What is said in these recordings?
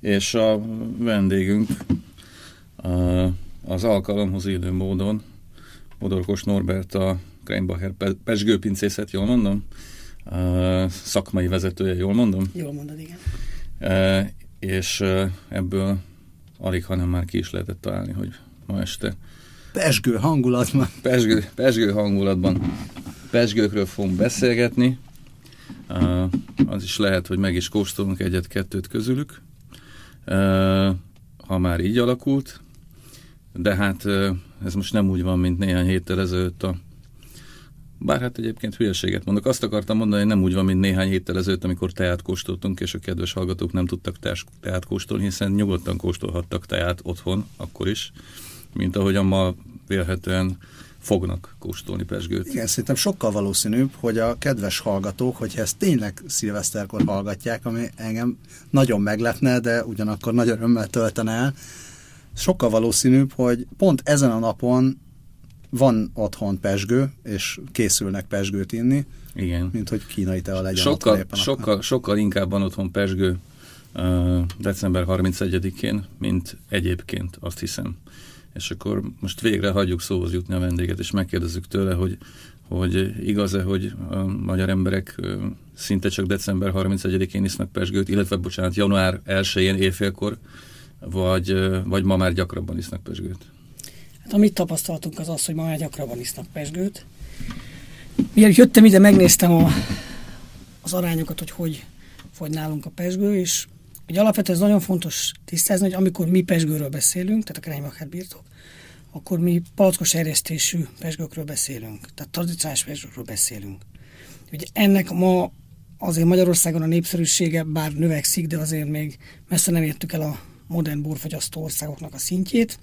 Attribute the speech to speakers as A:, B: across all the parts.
A: És a vendégünk az alkalomhoz élő módon Bodorkos Norbert a Kreinbacher pesgőpincészet, jól mondom? Szakmai vezetője, jól mondom?
B: Jól mondod, igen.
A: És ebből alig, hanem már ki is lehetett találni, hogy ma este
C: Pesgő hangulatban.
A: Pesgő, pesgő hangulatban. Pesgőkről fogunk beszélgetni. Az is lehet, hogy meg is kóstolunk egyet-kettőt közülük. Ha már így alakult. De hát ez most nem úgy van, mint néhány héttel ezelőtt a bár hát egyébként hülyeséget mondok. Azt akartam mondani, hogy nem úgy van, mint néhány héttel ezelőtt, amikor teát kóstoltunk, és a kedves hallgatók nem tudtak teát kóstolni, hiszen nyugodtan kóstolhattak teát otthon, akkor is, mint ahogyan ma vélhetően fognak kóstolni pesgőt.
C: Igen, szerintem sokkal valószínűbb, hogy a kedves hallgatók, hogyha ezt tényleg szilveszterkor hallgatják, ami engem nagyon meglepne, de ugyanakkor nagy örömmel töltene el, sokkal valószínűbb, hogy pont ezen a napon van otthon pesgő, és készülnek pesgőt inni,
A: Igen.
C: mint hogy kínai tea legyen
A: sokkal, sokkal, sokkal inkább van otthon pesgő uh, december 31-én, mint egyébként, azt hiszem. És akkor most végre hagyjuk szóhoz jutni a vendéget, és megkérdezzük tőle, hogy, hogy igaz-e, hogy a magyar emberek szinte csak december 31-én isznak pesgőt, illetve, bocsánat, január 1-én éjfélkor, vagy, vagy ma már gyakrabban isznak pesgőt?
B: Hát amit tapasztaltunk az az, hogy ma már gyakrabban isznak pesgőt. Mielőtt jöttem ide, megnéztem a, az arányokat, hogy hogy fogy nálunk a pesgő, és ugye alapvetően ez nagyon fontos tisztázni, hogy amikor mi pesgőről beszélünk, tehát a Kránymacher birtok, akkor mi palackos erjesztésű pesgőkről beszélünk, tehát tradicionális pesgőkről beszélünk. Ugye ennek ma azért Magyarországon a népszerűsége bár növekszik, de azért még messze nem értük el a modern borfogyasztó országoknak a szintjét.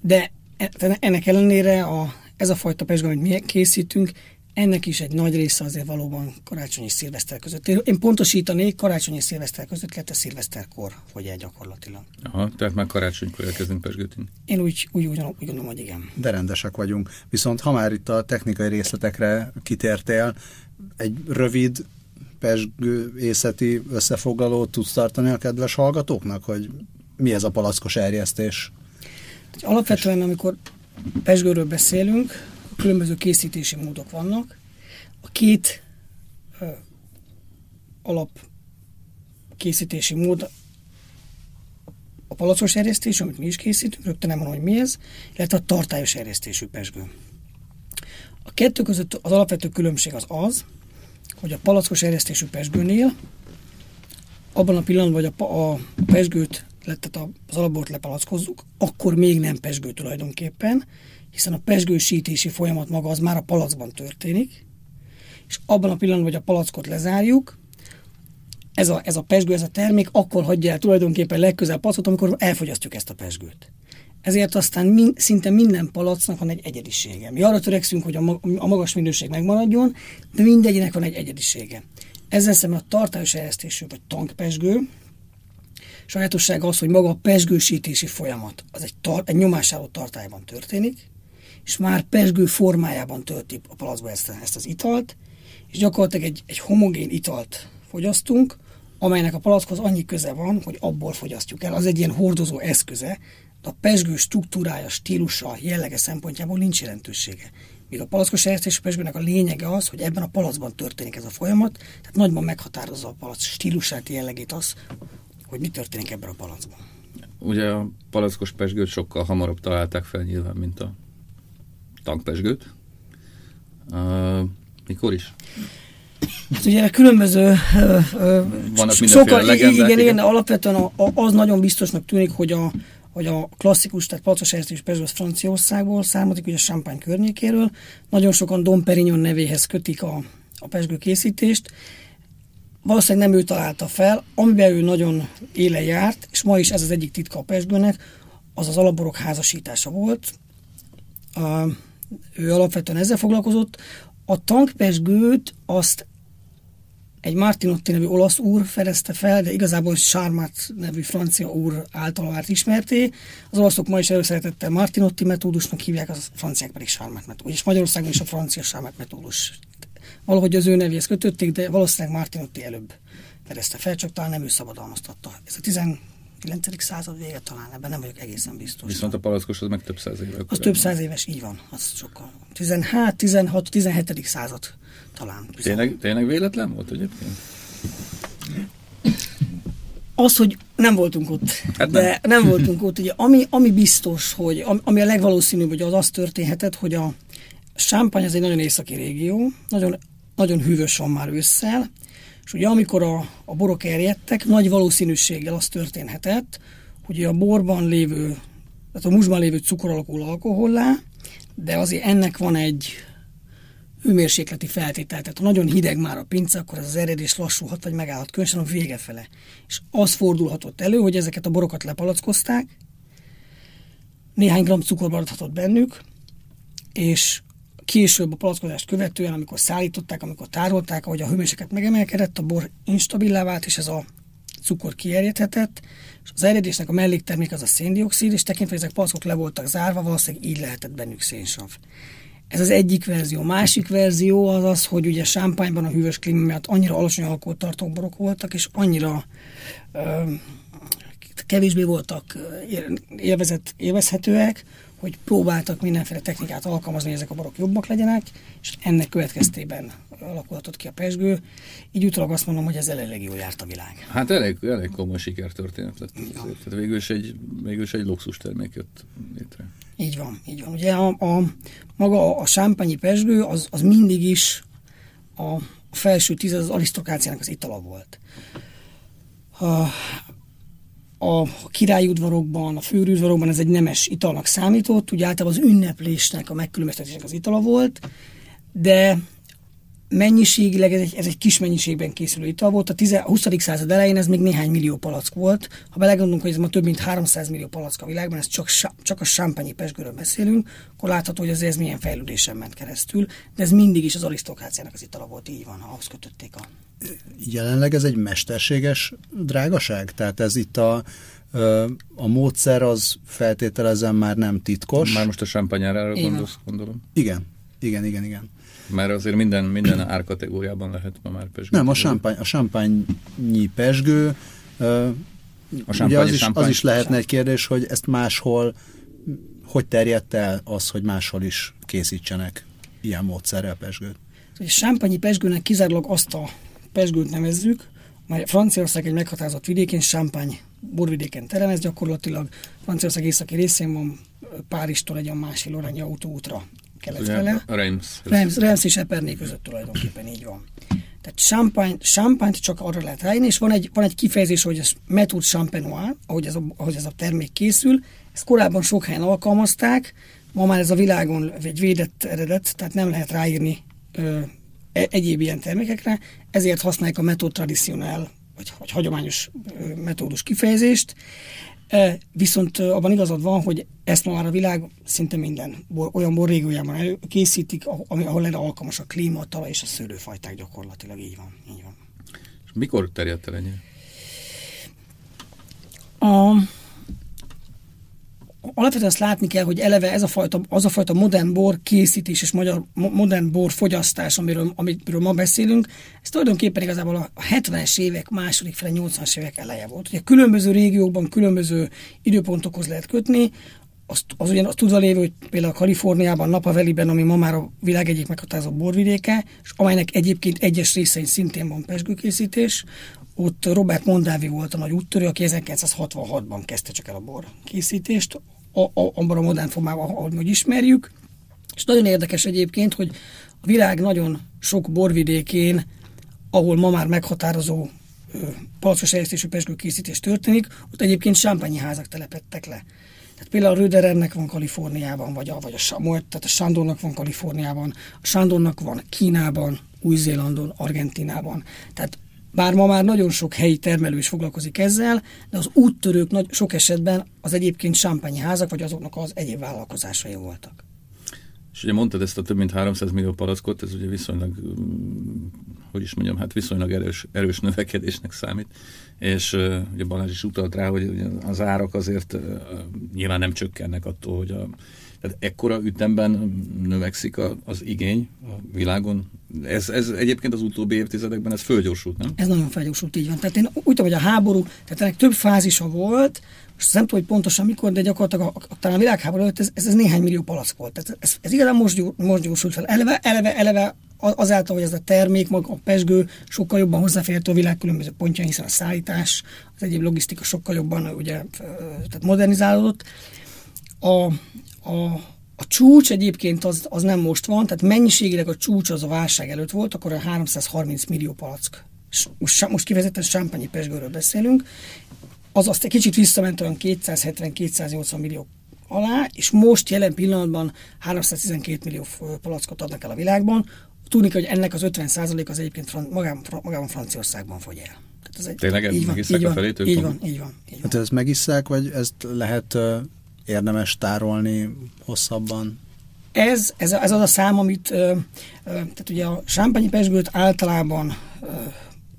B: De e, ennek ellenére a, ez a fajta pesgő, amit mi készítünk, ennek is egy nagy része azért valóban karácsony és szilveszter között. Én pontosítanék, karácsony és szilveszter között, lett a szilveszterkor hogy el gyakorlatilag.
A: Aha, tehát már karácsonykor elkezdünk pesgőtni.
B: Én úgy, úgy, úgy, úgy gondolom, hogy igen.
C: De rendesek vagyunk. Viszont ha már itt a technikai részletekre kitértél, egy rövid pesgőészeti összefoglalót tudsz tartani a kedves hallgatóknak, hogy mi ez a palackos erjesztés?
B: Alapvetően, amikor pesgőről beszélünk, különböző készítési módok vannak. A két alap készítési mód a palackos erjesztés, amit mi is készítünk, rögtön nem mondom, hogy mi ez, illetve a tartályos erjesztésű pesgő. A kettő között az alapvető különbség az az, hogy a palackos erjesztésű pesgőnél abban a pillanatban, hogy a, a pesgőt, tehát az alapbort lepalackozzuk, akkor még nem pesgő tulajdonképpen, hiszen a pesgősítési folyamat maga az már a palackban történik, és abban a pillanatban, hogy a palackot lezárjuk, ez a, ez a pesgő, ez a termék akkor hagyja el tulajdonképpen legközelebb palackot, amikor elfogyasztjuk ezt a pesgőt. Ezért aztán min, szinte minden palacnak van egy egyedisége. Mi arra törekszünk, hogy a, magas minőség megmaradjon, de mindegyinek van egy egyedisége. Ezzel szemben a tartályos eresztésű vagy tankpesgő, sajátossága az, hogy maga a pesgősítési folyamat az egy, tar- egy nyomásálló tartályban történik, és már pesgő formájában tölti a palacba ezt, ezt az italt, és gyakorlatilag egy, egy homogén italt fogyasztunk, amelynek a palackhoz annyi köze van, hogy abból fogyasztjuk el. Az egy ilyen hordozó eszköze, de a pesgő struktúrája, stílusa, jellege szempontjából nincs jelentősége. Míg a palackos eresztés pesgőnek a lényege az, hogy ebben a palacban történik ez a folyamat, tehát nagyban meghatározza a palac stílusát, jellegét az, hogy mi történik ebben a palacban.
A: Ugye a palackos pesgőt sokkal hamarabb találták fel nyilván, mint a tankpesgőt. Uh, mikor is?
B: Hát ugye különböző...
A: Vannak sokkal, legendák,
B: igen, igen, igen, alapvetően a, a, az nagyon biztosnak tűnik, hogy a, hogy a klasszikus, tehát palacos eresztés pesgő Franciaországból származik, ugye a Champagne környékéről. Nagyon sokan Dom Perignon nevéhez kötik a, a pesgő készítést. valószínűleg nem ő találta fel, amiben ő nagyon éle járt, és ma is ez az egyik titka a pesgőnek, az az alapborok házasítása volt. A, ő alapvetően ezzel foglalkozott. A tankpesgőt azt egy Martinotti nevű olasz úr fedezte fel, de igazából Sármát nevű francia úr által már ismerté. Az olaszok ma is előszeretettel Martinotti metódusnak hívják, az franciák pedig Sármát metódus. És Magyarországon is a francia Sármát metódus. Valahogy az ő nevéhez kötötték, de valószínűleg Martinotti előbb fedezte fel, csak talán nem ő szabadalmaztatta. Ez a 19. század vége talán, ebben nem vagyok egészen biztos.
A: Viszont a palackos az meg több száz éve.
B: Az több száz éves, így van. Az sokkal. 16, 16, 17. század talán.
A: Tényleg, tényleg véletlen volt egyébként?
B: Az, hogy nem voltunk ott. Hát nem. De nem voltunk ott. Ugye, ami, ami biztos, hogy ami a legvalószínűbb, hogy az az történhetett, hogy a Sámpány az egy nagyon északi régió, nagyon, nagyon hűvös van már ősszel, és ugye amikor a, a borok erjedtek, nagy valószínűséggel az történhetett, hogy a borban lévő, tehát a musban lévő cukor alakul alkohollá, de azért ennek van egy hőmérsékleti feltétel. Tehát ha nagyon hideg már a pince, akkor az, az eredés lassulhat, vagy megállhat, különösen a vége fele. És az fordulhatott elő, hogy ezeket a borokat lepalackozták, néhány gram cukor maradhatott bennük, és később a palackozást követően, amikor szállították, amikor tárolták, ahogy a hőmérséklet megemelkedett, a bor instabilá vált, és ez a cukor kierjedhetett, és az eredésnek a melléktermék az a széndiokszid, és tekintve, ezek palackok le voltak zárva, valószínűleg így lehetett bennük szénsav. Ez az egyik verzió. Másik verzió az az, hogy ugye Sámpányban a hűvös klíma miatt annyira alacsony alkoholtartó borok voltak, és annyira ö, kevésbé voltak élvezet, élvezhetőek, hogy próbáltak mindenféle technikát alkalmazni, hogy ezek a borok jobbak legyenek, és ennek következtében alakulhatott ki a pesgő. Így utólag azt mondom, hogy ez elég jól járt a világ.
A: Hát elég, elég komoly sikertörténet lett. Tehát végül is egy, végül is egy luxus termék jött létre.
B: Így van, így van. Ugye a, a maga a sámpányi pesgő az, az mindig is a, a felső tíz az arisztokráciának az itala volt. A, a királyudvarokban, a főrűdvarokban ez egy nemes italnak számított, ugye általában az ünneplésnek, a megkülönböztetésnek az itala volt, de mennyiségileg ez egy, ez egy kis mennyiségben készülő ital volt. A, 10, a 20. század elején ez még néhány millió palack volt. Ha belegondolunk, hogy ez ma több mint 300 millió palack a világban, ez csak, csak a sámpányi pesgőről beszélünk, akkor látható, hogy azért ez milyen fejlődésen ment keresztül, de ez mindig is az arisztokráciának az itala volt, így van, ahhoz kötötték a...
C: Jelenleg ez egy mesterséges drágaság? Tehát ez itt a, a módszer az feltételezem már nem titkos.
A: Már most a sámpányára gondolsz, gondolom.
C: Igen, igen, igen, igen.
A: Mert azért minden, minden árkategóriában lehet ma már pesgő.
C: Nem, a, sámpány, a sámpányi pesgő, a sámpány, ugye az, is, az is lehetne egy kérdés, hogy ezt máshol, hogy terjedt el az, hogy máshol is készítsenek ilyen módszerrel pesgőt?
B: A sámpányi pesgőnek kizárólag azt a pesgőt nevezzük, mely Franciaország egy meghatározott vidékén, Sámpány borvidéken terem, ez gyakorlatilag Franciaország északi részén van, Párizstól egy a másik Lorányi autóútra kelet fele.
A: Reims.
B: Reims, Reims és Eperné között tulajdonképpen így van. Tehát champagne, champagne csak arra lehet rájönni, és van egy, van egy kifejezés, hogy ez method champenois, ahogy ez, a, ahogy ez a termék készül. Ezt korábban sok helyen alkalmazták, ma már ez a világon egy védett eredet, tehát nem lehet ráírni ö, e, egyéb ilyen termékekre, ezért használják a metod tradicionál, vagy, vagy hagyományos ö, metódus kifejezést. E, viszont abban igazad van, hogy ezt ma már a világ szinte minden olyan borrégójában készítik, ahol erre alkalmas a klíma, a talaj és a szőlőfajták gyakorlatilag így van. Így van.
A: És mikor terjedt el ennyire?
B: A, alapvetően azt látni kell, hogy eleve ez a fajta, az a fajta modern bor készítés és magyar, modern bor fogyasztás, amiről, amiről ma beszélünk, ez tulajdonképpen igazából a 70-es évek második fele 80-as évek eleje volt. Ugye különböző régiókban különböző időpontokhoz lehet kötni, az, az ugyan az tudva lévő, hogy például a Kaliforniában, Napa Valley-ben, ami ma már a világ egyik meghatározó borvidéke, és amelynek egyébként egyes részein szintén van pesgőkészítés, ott Robert Mondavi volt a nagy úttörő, aki 1966-ban kezdte csak el a bor készítést, a, a, abban a modern formában, ahogy meg ismerjük. És nagyon érdekes egyébként, hogy a világ nagyon sok borvidékén, ahol ma már meghatározó palacos helyeztésű pesgőkészítés történik, ott egyébként sámpányi házak telepettek le. Tehát például a Röderernek van Kaliforniában, vagy a, vagy a, tehát a Sándornak van Kaliforniában, a Sándornak van Kínában, Új-Zélandon, Argentinában. Tehát bár ma már nagyon sok helyi termelő is foglalkozik ezzel, de az úttörők nagy, sok esetben az egyébként sámpányi házak, vagy azoknak az egyéb vállalkozásai voltak.
A: És ugye mondtad ezt a több mint 300 millió palackot, ez ugye viszonylag, mm, hogy is mondjam, hát viszonylag erős, erős növekedésnek számít, és uh, ugye Balázs is utalt rá, hogy az árak azért uh, nyilván nem csökkennek attól, hogy a tehát ekkora ütemben növekszik a, az igény a világon. Ez, ez egyébként az utóbbi évtizedekben ez fölgyorsult, nem?
B: Ez nagyon fölgyorsult, így van. Tehát én úgy tudom, hogy a háború, tehát ennek több fázisa volt, most nem tudom, hogy pontosan mikor, de gyakorlatilag a, a, talán a világháború előtt ez, ez, ez néhány millió palack volt. Tehát ez, ez igazán most, gyúr, most gyorsult fel. Eleve, eleve, eleve azáltal, hogy ez a termék, maga a pesgő sokkal jobban hozzáférhető a világ különböző pontjain, hiszen a szállítás, az egyéb logisztika sokkal jobban ugye, tehát modernizálódott. A, a, a csúcs egyébként az, az nem most van, tehát mennyiségileg a csúcs az a válság előtt volt, akkor a 330 millió palack. Most, most kifejezetten sámpányi pesgőről beszélünk. Az azt egy kicsit visszament olyan 270-280 millió alá, és most jelen pillanatban 312 millió palackot adnak el a világban. Tudni hogy ennek az 50% az egyébként magában, magában Franciaországban fogy el.
A: Tehát ez egy, Tényleg így van, így van, a felét?
B: Így van, így van, így van.
C: Hát ezt megisszák, vagy ezt lehet érdemes tárolni hosszabban?
B: Ez, ez, ez az a szám, amit, tehát ugye a sámpányi pesgőt általában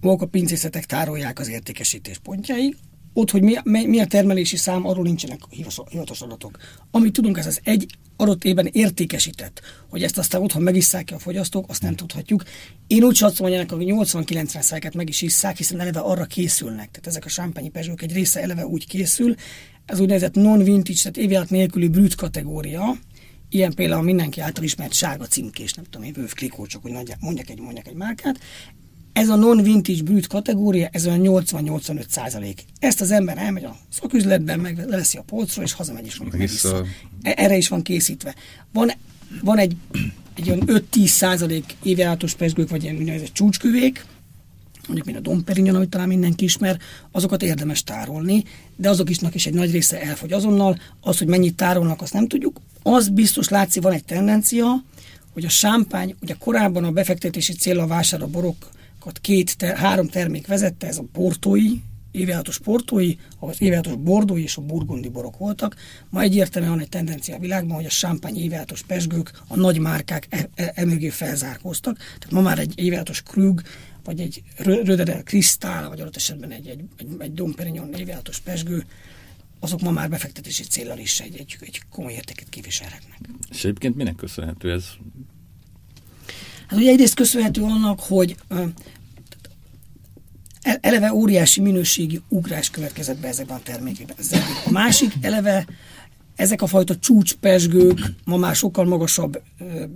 B: maguk a pincészetek tárolják az értékesítés pontjáig, ott, hogy mi, mi a termelési szám, arról nincsenek hivatalos adatok. Amit tudunk, ez az egy adott évben értékesített. Hogy ezt aztán otthon megisszák a fogyasztók, azt nem tudhatjuk. Én úgy satszom, hogy ennek a 80-90 száját meg is isszák, hiszen eleve arra készülnek. Tehát ezek a sámpányi pezsők egy része eleve úgy készül, ez úgynevezett non-vintage, tehát évjárat nélküli brüt kategória, ilyen például mindenki által ismert sárga címkés, nem tudom, évőv klikó, csak hogy mondjak egy, mondjak egy márkát. Ez a non-vintage brüt kategória, ez olyan 80-85 százalék. Ezt az ember elmegy a szaküzletben, meg leveszi a polcról, és hazamegy is meg vissza. E, erre is van készítve. Van, van egy, egy olyan 5-10 százalék évjáratos pesgők, vagy ilyen úgynevezett csúcsküvék, mondjuk mint a Domperignon, amit talán mindenki ismer, azokat érdemes tárolni, de azok isnak is egy nagy része elfogy azonnal. Az, hogy mennyit tárolnak, azt nem tudjuk. Az biztos látszik, van egy tendencia, hogy a sámpány, ugye korábban a befektetési célra vásárol borokat két, ter, három termék vezette, ez a portói, évjáratos portói, az évjáratos bordói és a burgundi borok voltak. Ma egyértelműen van egy tendencia a világban, hogy a sámpány évjáratos pesgők, a nagy márkák e, e, emögé felzárkóztak. Tehát ma már egy évjáratos Krug, vagy egy Röderel Krisztál, vagy adott esetben egy, egy, egy, egy Dom Perignon névjáratos pesgő, azok ma már befektetési célral is egy, egy, egy komoly értéket képviselhetnek.
A: És egyébként minek köszönhető ez?
B: Hát ugye egyrészt köszönhető annak, hogy eleve óriási minőségi ugrás következett be ezekben a termékekben. A másik eleve ezek a fajta csúcspesgők ma már sokkal magasabb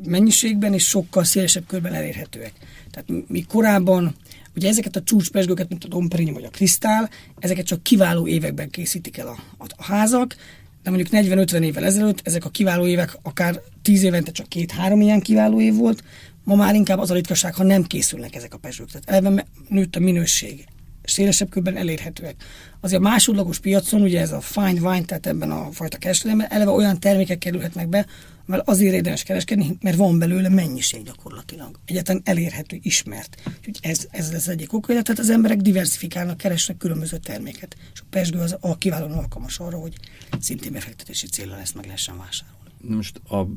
B: mennyiségben és sokkal szélesebb körben elérhetőek. Tehát mi korábban, ugye ezeket a csúcspesgőket, mint a Domperini vagy a Krisztál, ezeket csak kiváló években készítik el a, a, a házak, de mondjuk 40-50 évvel ezelőtt ezek a kiváló évek akár 10 évente csak két-három ilyen kiváló év volt, ma már inkább az a ritkaság, ha nem készülnek ezek a pesgők. Tehát eleve nőtt a minőség szélesebb körben elérhetőek. Azért a másodlagos piacon, ugye ez a fine wine, tehát ebben a fajta kereskedelemben eleve olyan termékek kerülhetnek be, mert azért érdemes kereskedni, mert van belőle mennyiség gyakorlatilag. Egyetlen elérhető, ismert. Úgyhogy ez, ez lesz egyik oka, tehát az emberek diversifikálnak, keresnek különböző terméket. És a pesgő az a kiválóan alkalmas arra, hogy szintén befektetési célra ezt meg lehessen vásárolni.
A: Most a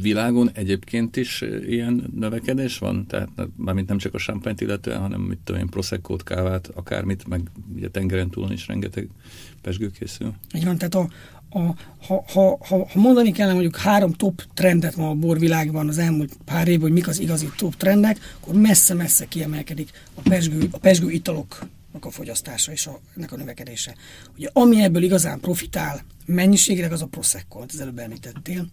A: világon egyébként is ilyen növekedés van? Tehát mármint nem csak a champagne illetően, hanem mit tudom én, prosecco kávát, akármit, meg ugye tengeren túlon is rengeteg pesgő készül.
B: Így van, tehát a, a, ha, ha, ha, ha mondani kellene mondjuk három top trendet ma a borvilágban az elmúlt pár év, hogy mik az igazi top trendek, akkor messze-messze kiemelkedik a pesgő, a pesgő italok a fogyasztása és a, ennek a növekedése. Ugye ami ebből igazán profitál mennyiségileg, az a Prosecco, az előbb említettél.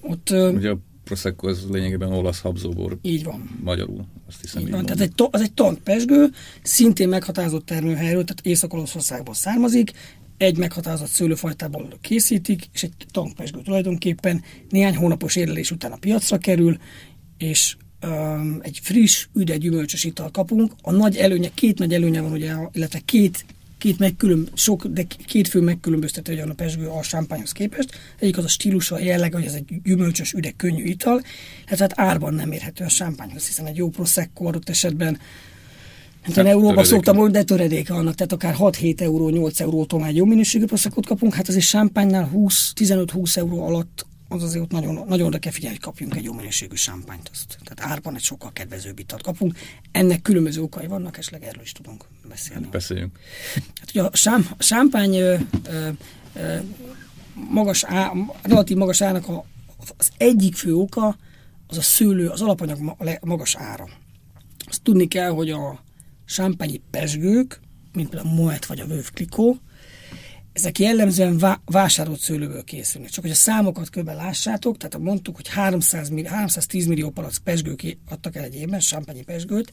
A: Ott, Ugye a Prosecco az lényegében olasz habzóbor.
B: Így van.
A: Magyarul, azt hiszem.
B: Így van, tehát egy, az egy tankpesgő, szintén meghatározott termőhelyről, tehát Észak-Olaszországból származik, egy meghatározott szőlőfajtából készítik, és egy tankpesgő tulajdonképpen néhány hónapos érlelés után a piacra kerül, és um, egy friss, üde gyümölcsös ital kapunk. A nagy előnye, két nagy előnye van, ugye, illetve két két megkülön, sok, de két fő megkülönböztető a pesgő a sámpányhoz képest. Egyik az a stílusa, a jelleg, hogy ez egy gyümölcsös, üde, könnyű ital, hát, hát árban nem érhető a sámpányhoz, hiszen egy jó prosecco adott esetben. Hát én euróba szoktam mondani, de töredéke annak, tehát akár 6-7 euró, 8 eurótól már jó minőségű proszekot kapunk, hát azért sámpánynál 15-20 euró alatt az azért ott nagyon, nagyon oda kell figyelni, hogy kapjunk egy jó minőségű sámpányt. Azt. Tehát árban egy sokkal kedvezőbb italt kapunk. Ennek különböző okai vannak, esetleg erről is tudunk beszélni. Hát
A: beszéljünk.
B: Hát ugye a, sám, a sámpány ö, ö, ö, magas á, relatív magas árak a, az egyik fő oka az a szőlő, az alapanyag magas ára. Azt tudni kell, hogy a sámpányi pesgők, mint például a Moet vagy a Veuve Clicquot, ezek jellemzően vá- vásárolt szőlőből készülnek. Csak hogy a számokat kb. lássátok, tehát mondtuk, hogy 300 millió, 310 millió palack pesgők adtak el egy évben, sámpányi pesgőt,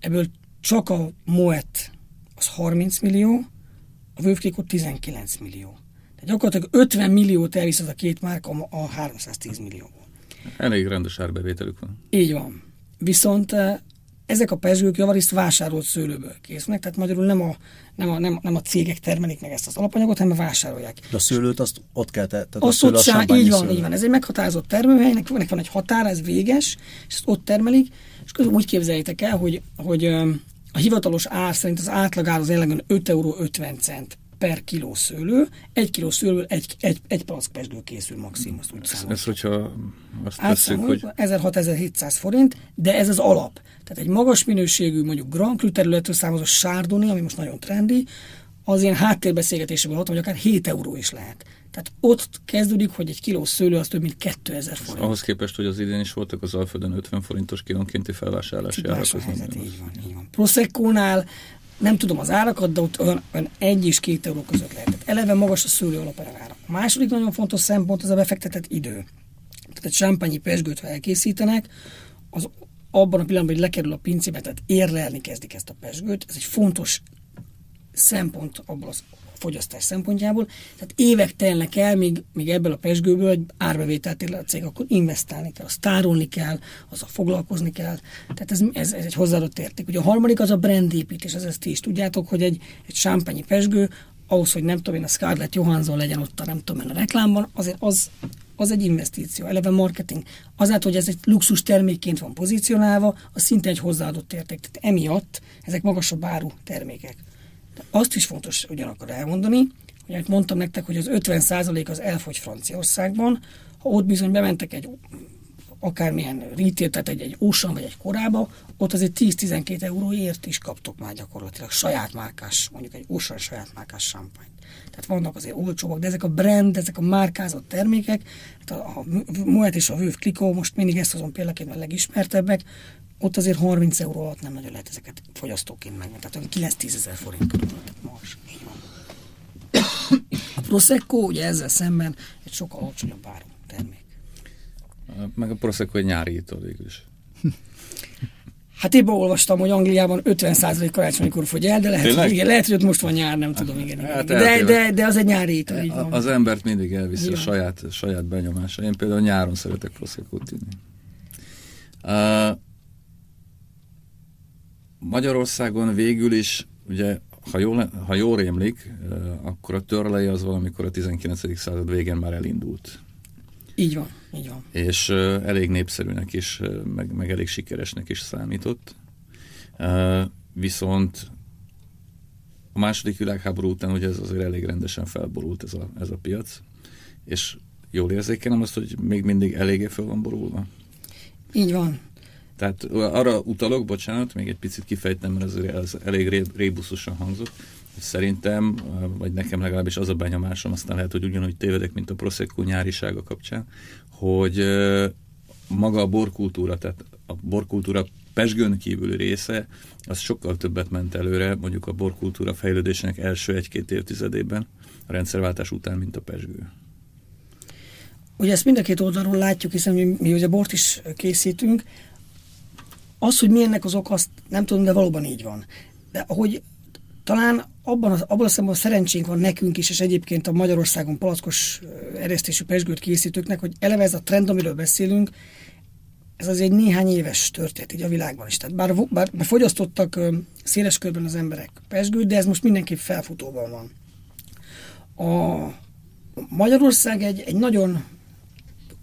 B: ebből csak a Moet az 30 millió, a Clicquot 19 millió. Tehát gyakorlatilag 50 milliót elvisz az a két márka a 310 millióból.
A: Elég rendes árbevételük van.
B: Így van. Viszont eh, ezek a pezsgők javarészt vásárolt szőlőből készülnek, tehát magyarul nem a, nem a, nem, nem a cégek termelik meg ezt az alapanyagot, hanem vásárolják.
C: De a szőlőt azt ott kell te, tehát
B: azt
C: a
B: ott sá, így van, szőlő. így van. Ez egy meghatározott termőhelynek, ennek van egy határ, ez véges, és ezt ott termelik, és közben úgy képzeljétek el, hogy, hogy a hivatalos ár szerint az átlag ár az jelenleg 5 euró 50 cent per kiló szőlő, egy kiló szőlő egy, egy, egy palack pesgő készül maximum, azt úgy
A: ez, ez, hogyha azt
B: tesszük, hogy... 1600-1700 forint, de ez az alap. Tehát egy magas minőségű, mondjuk Grand Cru területről származó sárdoni, ami most nagyon trendi, az ilyen háttérbeszélgetéseből hat, vagy akár 7 euró is lehet. Tehát ott kezdődik, hogy egy kiló szőlő az több mint 2000 forint.
A: Ahhoz képest, hogy az idén is voltak az Alföldön 50 forintos kilónkénti felvásárlási árak.
B: Így van, így van. Prosecco-nál nem tudom az árakat, de ott olyan, olyan egy és két euró között lehet. Tehát eleve magas a szőlő ára. A második nagyon fontos szempont az a befektetett idő. Tehát egy sámpányi pesgőt, ha elkészítenek, az abban a pillanatban, hogy lekerül a pincébe, tehát érlelni kezdik ezt a pesgőt, ez egy fontos szempont abból az fogyasztás szempontjából. Tehát évek telnek el, míg, míg ebből a pesgőből egy árbevételt ér a cég, akkor investálni kell, azt tárolni kell, azzal foglalkozni kell. Tehát ez, ez, ez egy hozzáadott érték. Ugye a harmadik az a brandépítés, ez ezt ti is tudjátok, hogy egy, egy sámpányi pesgő, ahhoz, hogy nem tudom én, a Scarlett Johansson legyen ott a nem tudom én a reklámban, azért az, az egy investíció, eleve marketing. Azáltal, hogy ez egy luxus termékként van pozícionálva, az szinte egy hozzáadott érték. Tehát emiatt ezek magasabb áru termékek. De azt is fontos ugyanakkor elmondani, hogy amit mondtam nektek, hogy az 50% az elfogy Franciaországban, ha ott bizony bementek egy akármilyen retail, tehát egy, egy Ocean vagy egy korába, ott azért 10-12 euróért is kaptok már gyakorlatilag saját márkás, mondjuk egy Ocean saját márkás champagne. Tehát vannak azért olcsóbbak, de ezek a brand, ezek a márkázott termékek, hát a, a Moet és a Veuve Clicquot, most mindig ezt hozom példaként, a legismertebbek, ott azért 30 euró alatt nem nagyon lehet ezeket fogyasztóként megvenni. Tehát 9-10 ezer forint körül, tehát mars. A Prosecco ugye ezzel szemben egy sokkal alacsonyabb áru termék.
A: Meg a Prosecco egy nyári ital végül is.
B: Hát én olvastam, hogy Angliában 50% karácsonykor fogy el, de lehet, hogy, igen, lehet, hogy ott most van nyár, nem tudom, igen. igen. Hát, de, de, de, az egy nyári ital, így van.
A: Az embert mindig elviszi a saját, saját benyomása. Én például nyáron szeretek Prosecco-t inni. Uh, Magyarországon végül is, ugye, ha jól, ha jól rémlik, akkor a törlei az valamikor a 19. század végén már elindult.
B: Így van, így van.
A: És elég népszerűnek is, meg, meg elég sikeresnek is számított. Viszont a második világháború után ugye ez azért elég rendesen felborult ez a, ez a piac, és jól érzékelem azt, hogy még mindig eléggé fel van borulva.
B: Így van.
A: Tehát arra utalok, bocsánat, még egy picit kifejtem, mert ez, ez elég ré, rébuszosan hangzott. Szerintem, vagy nekem legalábbis az a benyomásom, aztán lehet, hogy ugyanúgy tévedek, mint a Prosecco nyárisága kapcsán, hogy maga a borkultúra, tehát a borkultúra pesgőn kívüli része, az sokkal többet ment előre, mondjuk a borkultúra fejlődésének első egy-két évtizedében, a rendszerváltás után, mint a pesgő.
B: Ugye ezt mind a két oldalról látjuk, hiszen mi, mi ugye bort is készítünk, az, hogy mi ennek az ok, azt nem tudom, de valóban így van. De ahogy talán abban az, abban a szemben szerencsénk van nekünk is, és egyébként a Magyarországon palackos eresztésű pesgőt készítőknek, hogy eleve ez a trend, amiről beszélünk, ez az egy néhány éves történet így a világban is. Tehát bár, bár, bár fogyasztottak széles körben az emberek pesgőt, de ez most mindenképp felfutóban van. A Magyarország egy, egy nagyon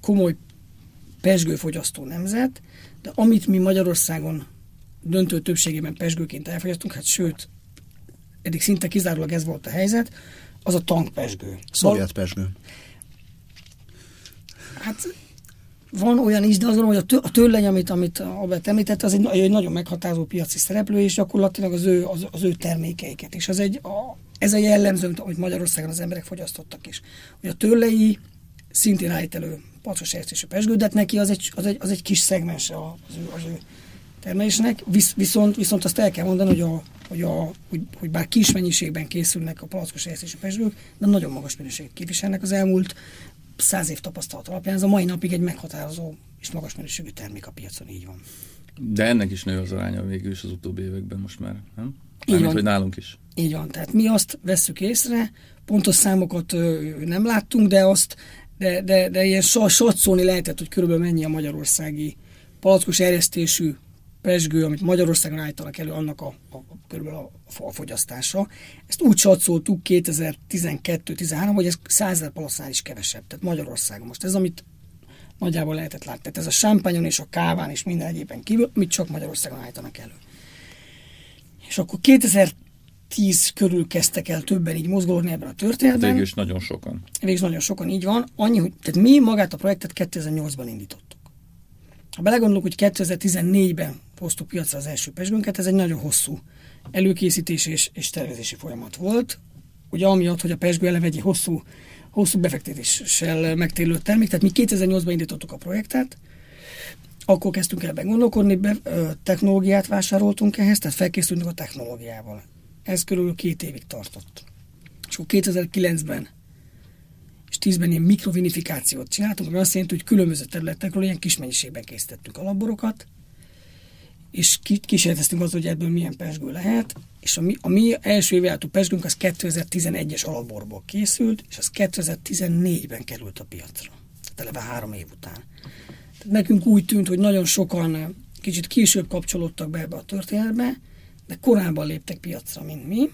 B: komoly pesgőfogyasztó nemzet, de amit mi Magyarországon döntő többségében pesgőként elfogyasztunk, hát sőt, eddig szinte kizárólag ez volt a helyzet, az a tankpesgő.
C: Szovjet pesgő.
B: Hát van olyan is, de azon, hogy a, tőleny, amit, amit Albert említett, az egy, egy nagyon meghatározó piaci szereplő, és gyakorlatilag az ő, az, az ő termékeiket. És az egy, a, ez a jellemző, amit Magyarországon az emberek fogyasztottak is. Hogy a tőlei szintén állít elő pacsos értésű pesgő, de hát neki az egy, az egy, az egy kis szegmens az ő, az ő termelésnek, Visz, viszont, viszont azt el kell mondani, hogy, a, hogy, a, hogy, hogy bár kis mennyiségben készülnek a palackos értésű pesgők, de nagyon magas minőséget képviselnek az elmúlt száz év tapasztalat alapján. Ez a mai napig egy meghatározó és magas minőségű termék a piacon, így van.
A: De ennek is nő az aránya végül is az utóbbi években most már, nem?
B: Így
A: Mármint,
B: van.
A: hogy nálunk is.
B: Így van, tehát mi azt vesszük észre, pontos számokat nem láttunk, de azt, de, de, de ilyen satszolni lehetett, hogy körülbelül mennyi a magyarországi palackos erjesztésű pesgő, amit Magyarországon állítanak elő, annak a, a, a körülbelül a, a fogyasztása. Ezt úgy satszoltuk 2012-13, hogy ez 100 ezer palacnál is kevesebb, tehát Magyarországon. Most ez, amit nagyjából lehetett látni. Tehát ez a sámpányon és a káván és minden egyébben kívül, amit csak Magyarországon állítanak elő. És akkor 2010 körül kezdtek el többen így mozgolódni ebben a történetben.
A: végül is nagyon sokan.
B: Végül is nagyon sokan így van. Annyi, hogy, tehát mi magát a projektet 2008-ban indítottuk. Ha belegondolunk, hogy 2014-ben hoztuk piacra az első pesgőnket, ez egy nagyon hosszú előkészítés és, és tervezési folyamat volt. Ugye amiatt, hogy a pesgő eleve egy hosszú, hosszú befektetéssel megtérülő termék, tehát mi 2008-ban indítottuk a projektet, akkor kezdtünk el gondolkodni, be, ö, technológiát vásároltunk ehhez, tehát felkészültünk a technológiával. Ez körülbelül két évig tartott. És akkor 2009-ben és 10-ben ilyen mikrovinifikációt csináltunk, ami azt jelenti, hogy különböző területekről ilyen kis mennyiségben készítettük alapborokat, és ki- kísérleteztünk az, hogy ebből milyen pesgő lehet, és a mi, a mi első évjáratú pesgőnk az 2011-es alapborból készült, és az 2014-ben került a piacra. Tehát eleve három év után. Tehát nekünk úgy tűnt, hogy nagyon sokan kicsit később kapcsolódtak be ebbe a történetbe, de korábban léptek piacra, mint mi,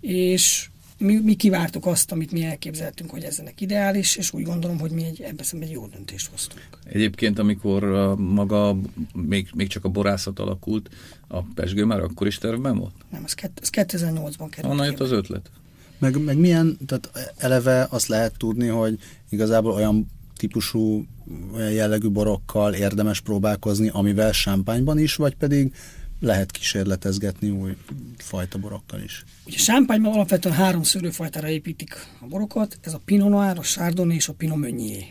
B: és mi, mi kivártuk azt, amit mi elképzeltünk, hogy ez ennek ideális, és úgy gondolom, hogy mi egy, ebben szerintem egy jó döntést hoztunk.
A: Egyébként, amikor maga, még, még csak a borászat alakult, a pesgő már akkor is tervben volt?
B: Nem, ez, kett, ez 2008-ban került.
A: Honnan jött az ötlet?
C: Meg, meg milyen, tehát eleve azt lehet tudni, hogy igazából olyan típusú, olyan jellegű borokkal érdemes próbálkozni, amivel sámpányban is, vagy pedig lehet kísérletezgetni új fajta borokkal is.
B: Ugye sámpányban alapvetően három szőlőfajtára építik a borokat, ez a Pinot Noir, a Chardonnay és a Pinot Meunier.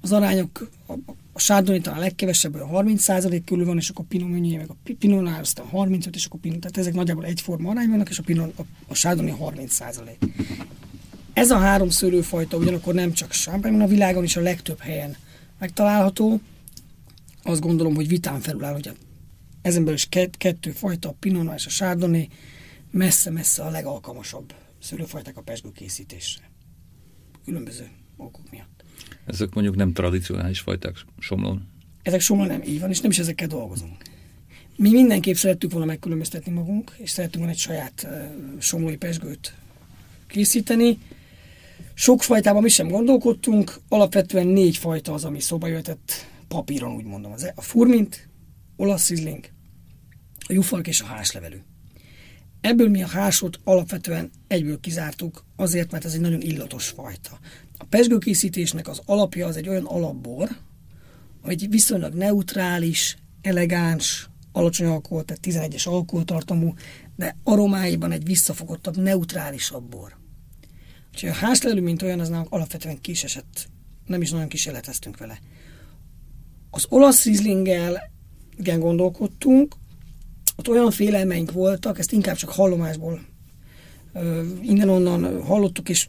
B: Az arányok, a, a Chardonnay talán a legkevesebb, olyan 30% körül van, és akkor a Pinot Meunier, meg a Pi- Pinot Noir aztán 35, és akkor Pinot, tehát ezek nagyjából egyforma arányban vannak, és a, Pinot, a, a Chardonnay 30%. Ez a három szőlőfajta ugyanakkor nem csak sámpányban, a világon is a legtöbb helyen megtalálható. Azt gondolom, hogy vitán felül áll, hogy a ezen belül is kett, kettő fajta, a Pinot és a Chardonnay messze-messze a legalkalmasabb szőlőfajták a pesgő készítésre. Különböző okok miatt.
A: Ezek mondjuk nem tradicionális fajták somlón.
B: Ezek somlón nem így van, és nem is ezekkel dolgozunk. Mi mindenképp szerettük volna megkülönböztetni magunk, és szerettünk volna egy saját uh, somlói pesgőt készíteni. Sok fajtában mi sem gondolkodtunk, alapvetően négy fajta az, ami szóba jöhetett papíron, úgy mondom. Az- A furmint, olasz szizling, a jufalk és a háslevelű. Ebből mi a hásot alapvetően egyből kizártuk, azért, mert ez egy nagyon illatos fajta. A pesgőkészítésnek az alapja az egy olyan alapbor, egy viszonylag neutrális, elegáns, alacsony alkohol, tehát 11-es alkoholtartalmú, de aromáiban egy visszafogottabb, neutrálisabb bor. Úgyhogy a háslelő, mint olyan, az nálunk alapvetően kis esett, nem is nagyon kísérleteztünk vele. Az olasz rizlinggel igen gondolkodtunk, ott olyan félelmeink voltak, ezt inkább csak hallomásból innen-onnan hallottuk, és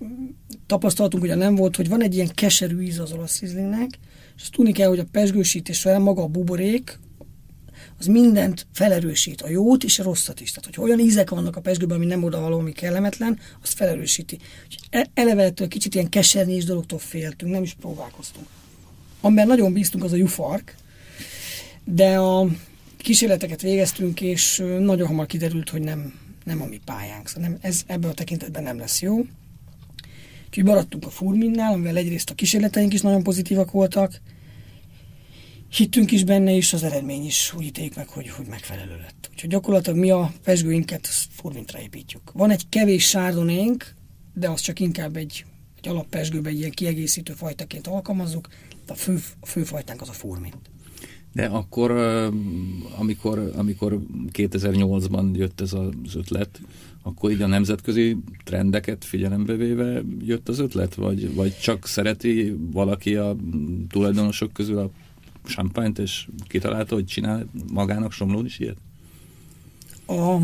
B: tapasztaltunk, hogy nem volt, hogy van egy ilyen keserű íz az olasz rizlingnek, és azt tudni kell, hogy a pesgősítés során maga a buborék, az mindent felerősít, a jót és a rosszat is. Tehát, hogy olyan ízek vannak a pesgőben, ami nem oda való, ami kellemetlen, azt felerősíti. E- eleve ettől kicsit ilyen kesernyés dologtól féltünk, nem is próbálkoztunk. Amiben nagyon bíztunk, az a jufark, de a kísérleteket végeztünk, és nagyon hamar kiderült, hogy nem, nem a mi pályánk. Szóval nem, ez ebből a tekintetben nem lesz jó. Úgyhogy maradtunk a furminnál, amivel egyrészt a kísérleteink is nagyon pozitívak voltak, hittünk is benne, és az eredmény is úgy ítéljük meg, hogy, hogy megfelelő lett. Úgyhogy gyakorlatilag mi a pesgőinket furmintra építjük. Van egy kevés sárdonénk, de az csak inkább egy, egy alappesgőben egy ilyen kiegészítő fajtaként alkalmazzuk, de a fő, a fő fajtánk az a furmint.
A: De akkor, amikor, amikor 2008-ban jött ez az ötlet, akkor így a nemzetközi trendeket figyelembe véve jött az ötlet? Vagy, vagy csak szereti valaki a tulajdonosok közül a champagne és kitalálta, hogy csinál magának somlón is ilyet?
B: A,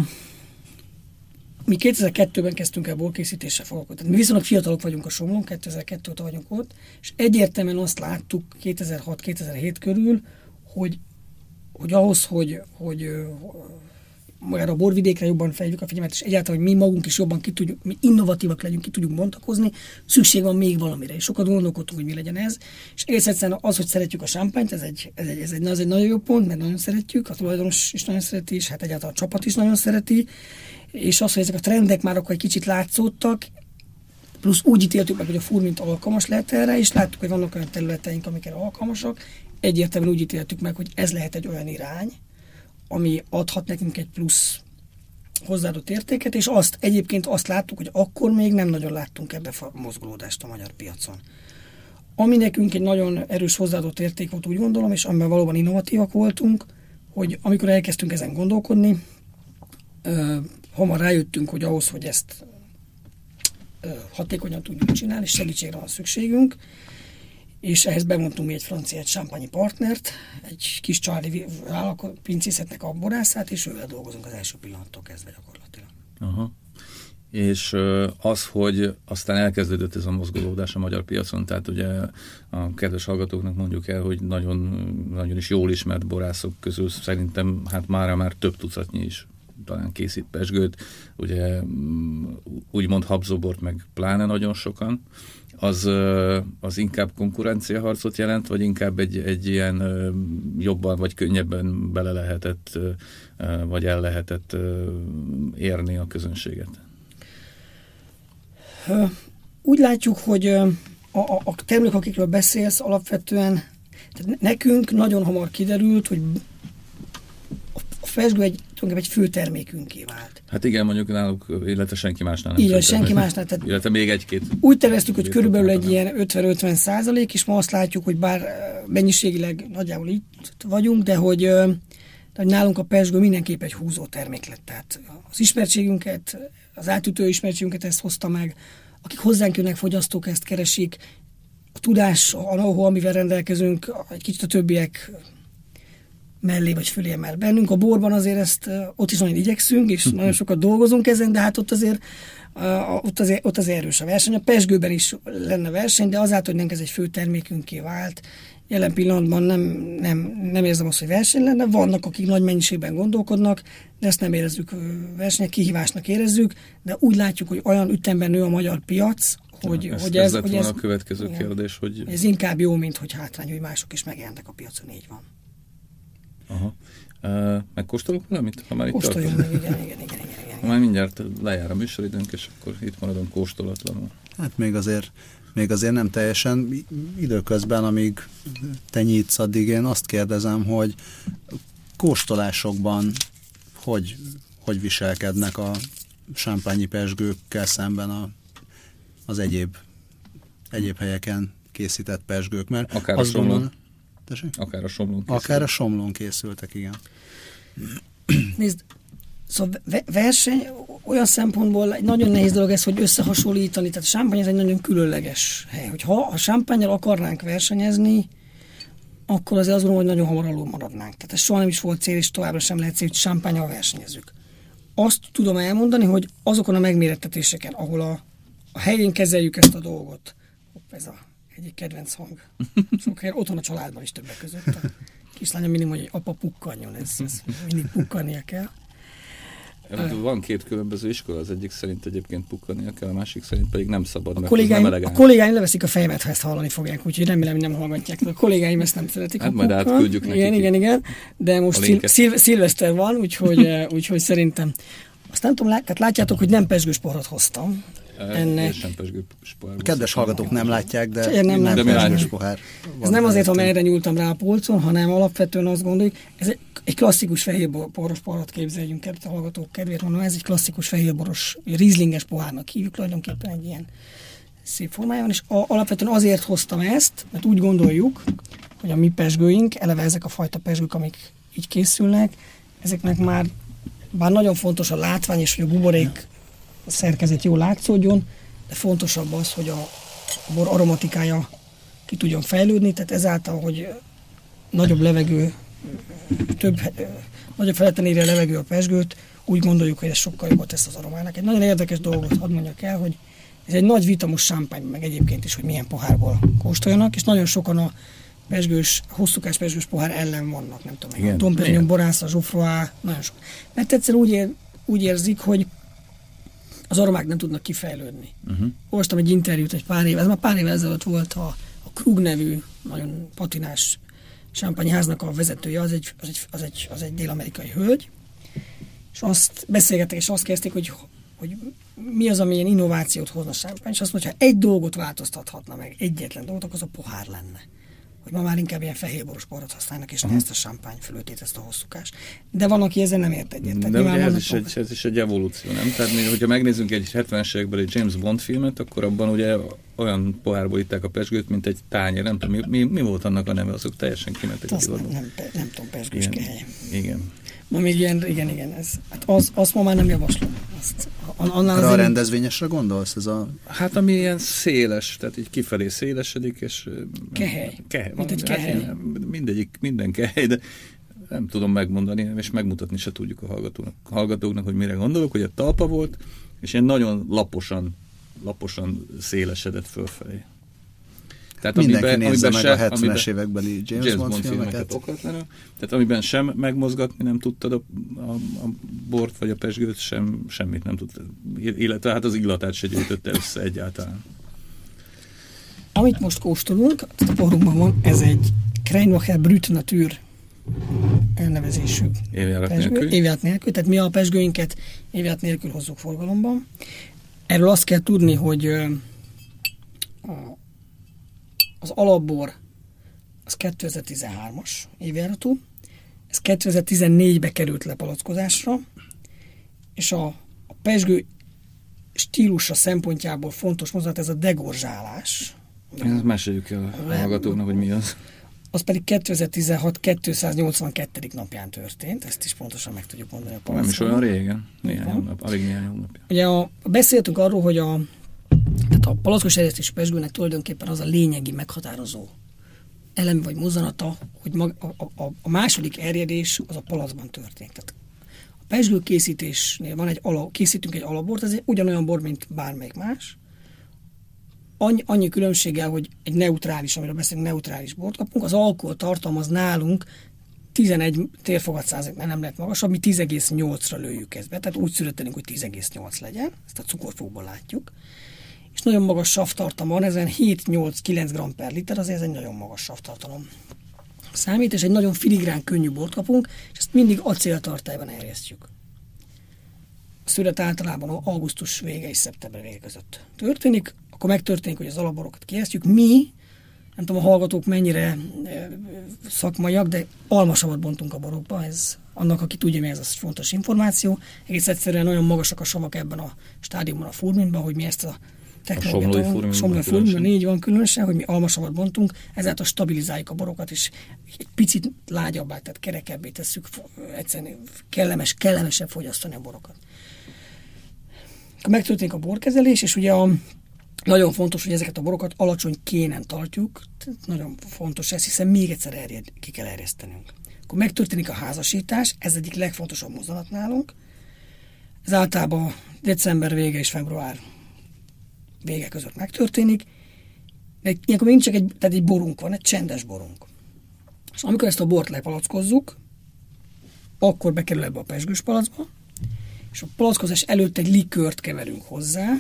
B: mi 2002-ben kezdtünk el borkészítéssel foglalkozni. Mi viszonylag fiatalok vagyunk a Somlón, 2002 óta vagyunk ott, és egyértelműen azt láttuk 2006-2007 körül, hogy, hogy ahhoz, hogy, hogy magára a borvidékre jobban fejlődjük a figyelmet, és egyáltalán, hogy mi magunk is jobban ki tudjuk, mi innovatívak legyünk, ki tudjuk bontakozni, szükség van még valamire, és sokat gondolkodtunk, hogy mi legyen ez, és egész egyszerűen az, hogy szeretjük a sámpányt, ez egy, ez egy, ez egy, ez egy nagyon jó pont, mert nagyon szeretjük, a tulajdonos is nagyon szereti, és hát egyáltalán a csapat is nagyon szereti, és az, hogy ezek a trendek már akkor egy kicsit látszódtak, plusz úgy ítéltük meg, hogy a furmint alkalmas lehet erre, és láttuk, hogy vannak olyan területeink, amikre alkalmasak, egyértelműen úgy ítéltük meg, hogy ez lehet egy olyan irány, ami adhat nekünk egy plusz hozzáadott értéket, és azt egyébként azt láttuk, hogy akkor még nem nagyon láttunk ebbe a mozgolódást a magyar piacon. Ami nekünk egy nagyon erős hozzáadott érték volt, úgy gondolom, és amiben valóban innovatívak voltunk, hogy amikor elkezdtünk ezen gondolkodni, hamar rájöttünk, hogy ahhoz, hogy ezt hatékonyan tudjuk csinálni, és segítségre van szükségünk, és ehhez bevontunk egy francia, egy champagne partnert, egy kis családi pincészetnek a borászát, és ővel dolgozunk az első pillanattól kezdve gyakorlatilag.
A: Aha. És az, hogy aztán elkezdődött ez a mozgolódás a magyar piacon, tehát ugye a kedves hallgatóknak mondjuk el, hogy nagyon, nagyon is jól ismert borászok közül szerintem hát mára már több tucatnyi is talán készít pesgőt, ugye mm, úgymond habzóbort meg pláne nagyon sokan, az, az inkább konkurenciaharcot jelent, vagy inkább egy, egy ilyen jobban vagy könnyebben bele lehetett, vagy el lehetett érni a közönséget?
B: Úgy látjuk, hogy a, a, a termékek, akikről beszélsz, alapvetően tehát nekünk nagyon hamar kiderült, hogy a fesgő egy egy főtermékünké vált.
A: Hát igen, mondjuk náluk, illetve senki másnál nem.
B: Igen, senki másnál.
A: Tehát illetve még egy-két.
B: Úgy terveztük, hogy körülbelül egy ilyen 50-50 százalék, és ma azt látjuk, hogy bár mennyiségileg nagyjából itt vagyunk, de hogy, de nálunk a pesgő mindenképp egy húzó termék lett. Tehát az ismertségünket, az átütő ismertségünket ezt hozta meg, akik hozzánk jönnek, fogyasztók ezt keresik, a tudás, a know amivel rendelkezünk, egy kicsit a többiek mellé vagy fölé emel bennünk. A borban azért ezt ott is nagyon igyekszünk, és nagyon sokat dolgozunk ezen, de hát ott azért, ott azért, ott azért erős a verseny. A pesgőben is lenne verseny, de azáltal, hogy ez egy fő termékünké vált, jelen pillanatban nem, nem, nem érzem azt, hogy verseny lenne. Vannak, akik nagy mennyiségben gondolkodnak, de ezt nem érezzük versenyek, kihívásnak érezzük, de úgy látjuk, hogy olyan ütemben nő a magyar piac, hogy,
A: ja,
B: hogy
A: ez, ez, hogy ez a következő igen, kérdés, hogy...
B: Ez inkább jó, mint hogy hátrány, hogy mások is megjelentek a piacon, így van.
A: Aha. Uh, megkóstolunk valamit?
B: Ha már itt Kóstoljunk meg, igen, igen, igen, igen, igen.
A: Ha már mindjárt lejár a műsoridőnk, és akkor itt maradunk kóstolatlanul.
C: Hát még azért, még azért nem teljesen. Időközben, amíg te nyitsz, addig én azt kérdezem, hogy kóstolásokban hogy, hogy viselkednek a sámpányi pesgőkkel szemben a, az egyéb, egyéb helyeken készített pesgők, mert
A: Akár azt gondolom, Tessék? Akár a somlón készültek.
C: Akár a somlón készültek, igen.
B: Nézd, szóval verseny olyan szempontból egy nagyon nehéz dolog ez, hogy összehasonlítani. Tehát a sámpány ez egy nagyon különleges hely. Hogyha a sámpányjal akarnánk versenyezni, akkor azért gondolom, hogy nagyon hamar alul maradnánk. Tehát ez soha nem is volt cél, és továbbra sem lehet cél, hogy sámpányjal versenyezzük. Azt tudom elmondani, hogy azokon a megmérettetéseken, ahol a, a helyén kezeljük ezt a dolgot, hopp, ez a egyik kedvenc hang. Sok helyen otthon a családban is többek között. A kislányom mindig mondja, hogy apa pukkanjon, ez, ez mindig pukkania kell.
A: Van két különböző iskola, az egyik szerint egyébként pukkania kell, a másik szerint pedig nem szabad, a mert
B: kollégáim,
A: nem
B: A kollégáim leveszik a fejemet, ha ezt hallani fogják, úgyhogy remélem, nem hallgatják. A kollégáim ezt nem szeretik.
A: Hát majd átküldjük nekik.
B: Igen, igen, igen. De most szil- szil- szilveszter van, úgyhogy, úgyhogy szerintem azt nem tudom, lát, tehát látjátok, hogy nem pesgős porrat hoztam. Ennek.
C: Kedves hallgatók nem látják, de
B: nem
C: nem
B: látják.
C: pesgős pohár.
B: Ez nem azért, ha erre nyúltam rá a polcon, hanem alapvetően azt gondoljuk, ez egy, egy klasszikus fehérboros poharat képzeljünk el, a hallgatók kedvéért mondom, ez egy klasszikus fehérboros, rizlinges pohárnak hívjuk tulajdonképpen egy ilyen szép formájában, és a, alapvetően azért hoztam ezt, mert úgy gondoljuk, hogy a mi pesgőink, eleve ezek a fajta pesgők, amik így készülnek, ezeknek már bár nagyon fontos a látvány, és hogy a buborék szerkezet jól látszódjon, de fontosabb az, hogy a bor aromatikája ki tudjon fejlődni, tehát ezáltal, hogy nagyobb levegő, több, nagyobb feleten érje a levegő a pesgőt, úgy gondoljuk, hogy ez sokkal jobbat tesz az aromának. Egy nagyon érdekes dolgot hadd mondjak el, hogy ez egy nagy vitamos sámpány, meg egyébként is, hogy milyen pohárból kóstoljanak, és nagyon sokan a pesgős, hosszúkás pesgős pohár ellen vannak, nem tudom, Igen, a Dom Perignon, Borász, a Zsufroá, nagyon sok. Mert egyszer úgy, ér, úgy érzik, hogy az aromák nem tudnak kifejlődni. Uh-huh. Olvastam egy interjút egy pár éve, ez már pár évvel ezelőtt volt a, a Krug nevű, nagyon patinás sámpányháznak a vezetője, az egy, az egy, az egy, az egy dél-amerikai hölgy, és azt beszélgettek, és azt kezdték, hogy, hogy mi az, ami ilyen innovációt hozna sámpány, és azt mondja, ha egy dolgot változtathatna meg, egyetlen dolgot, akkor az a pohár lenne hogy ma már inkább ilyen fehérboros borat használnak, és uh-huh. ezt a champagne fölötét, ezt a hosszúkás. De van, aki ezzel nem ért egyet.
A: De ugye ez is, egy, ez is egy evolúció, nem? Tehát még, hogyha megnézzünk egy 70-es évekbeli egy James Bond filmet, akkor abban ugye olyan pohárból itták a pesgőt, mint egy tányér. Nem tudom, mi, mi, mi volt annak a neve, azok teljesen kimentek
B: a nem, nem, nem tudom, pesgős
A: igen, igen.
B: Ma még ilyen, igen, igen, ez, hát az, azt ma már nem javaslom. Azt,
C: annál Arra a rendezvényesre gondolsz? Ez a...
A: Hát ami ilyen széles, tehát így kifelé szélesedik, és...
B: Kehely.
A: kehely.
B: Mint egy hát kehely. Hát,
A: mindegyik, minden kehely, de nem tudom megmondani, és megmutatni se tudjuk a hallgatóknak, a hallgatóknak hogy mire gondolok, hogy a talpa volt, és ilyen nagyon laposan, laposan szélesedett fölfelé.
C: Tehát Mindenki amiben, nézze amiben meg se, a 70-es évekbeli James,
A: James Bond, Bond filmeket. Okatlanul. Tehát amiben sem megmozgatni nem tudtad a, a, a bort vagy a pesgőt, sem, semmit nem tudtad. Illetve hát az illatát se gyűjtötte össze egyáltalán.
B: Amit most kóstolunk, a porunkban van, ez egy Kreinwacher Brut Natur elnevezésű
A: évjárat nélkül.
B: Évjárat nélkül. Tehát mi a pesgőinket évjárat nélkül hozzuk forgalomban. Erről azt kell tudni, hogy a az alapbor az 2013-as évjáratú, ez 2014-be került lepalackozásra, és a, a pesgő stílusa szempontjából fontos mozdulat ez a degorzsálás.
A: Ezt meséljük el a hallgatóknak, hogy mi az.
B: Az pedig 2016 282. napján történt, ezt is pontosan meg tudjuk mondani
A: a Nem is olyan régen, néhány hónap, alig néhány hónapja.
B: Ugye a, beszéltünk arról, hogy a tehát a palackos erjesztés pesgőnek tulajdonképpen az a lényegi meghatározó elem vagy mozzanata, hogy mag, a, a, a második erjedés az a palacban történik. Tehát a pesgő készítésnél van egy ala, készítünk egy alabort, ez egy ugyanolyan bor, mint bármelyik más. Annyi, annyi különbséggel, hogy egy neutrális, amiről beszélünk, neutrális bort kapunk, az alkohol tartalmaz nálunk 11 térfogat százalék, nem lehet magasabb, mi 10,8-ra lőjük ezt be, tehát úgy születelünk, hogy 10,8 legyen, ezt a cukorfókból látjuk és nagyon magas savtartalom van, ezen 7-8-9 g per liter, azért ez egy nagyon magas savtartalom számít, és egy nagyon filigrán könnyű bort kapunk, és ezt mindig acéltartályban erjesztjük. A szület általában augusztus vége és szeptember vége között történik, akkor megtörténik, hogy az alapborokat kiesztjük. Mi, nem tudom a hallgatók mennyire e, szakmaiak, de almasavat bontunk a borokba, ez annak, aki tudja, mi ez az fontos információ. Egész egyszerűen nagyon magasak a savak ebben a stádiumban, a furminban, hogy mi ezt a
A: technológiát,
B: a somlói fóliumban így van különösen, hogy mi almasavat bontunk, ezáltal stabilizáljuk a borokat, és egy picit lágyabbá, tehát kerekebbé tesszük, egyszerűen kellemes, kellemesebb fogyasztani a borokat. Akkor megtörténik a borkezelés, és ugye a, nagyon fontos, hogy ezeket a borokat alacsony kénen tartjuk, nagyon fontos ez, hiszen még egyszer erjed, ki kell erjesztenünk. Akkor megtörténik a házasítás, ez egyik legfontosabb mozzanat nálunk. Ez általában december vége és február vége között megtörténik, de ilyenkor még csak egy, tehát egy borunk van, egy csendes borunk. És amikor ezt a bort lepalackozzuk, akkor bekerül ebbe a pesgős palacba, és a palackozás előtt egy likört keverünk hozzá,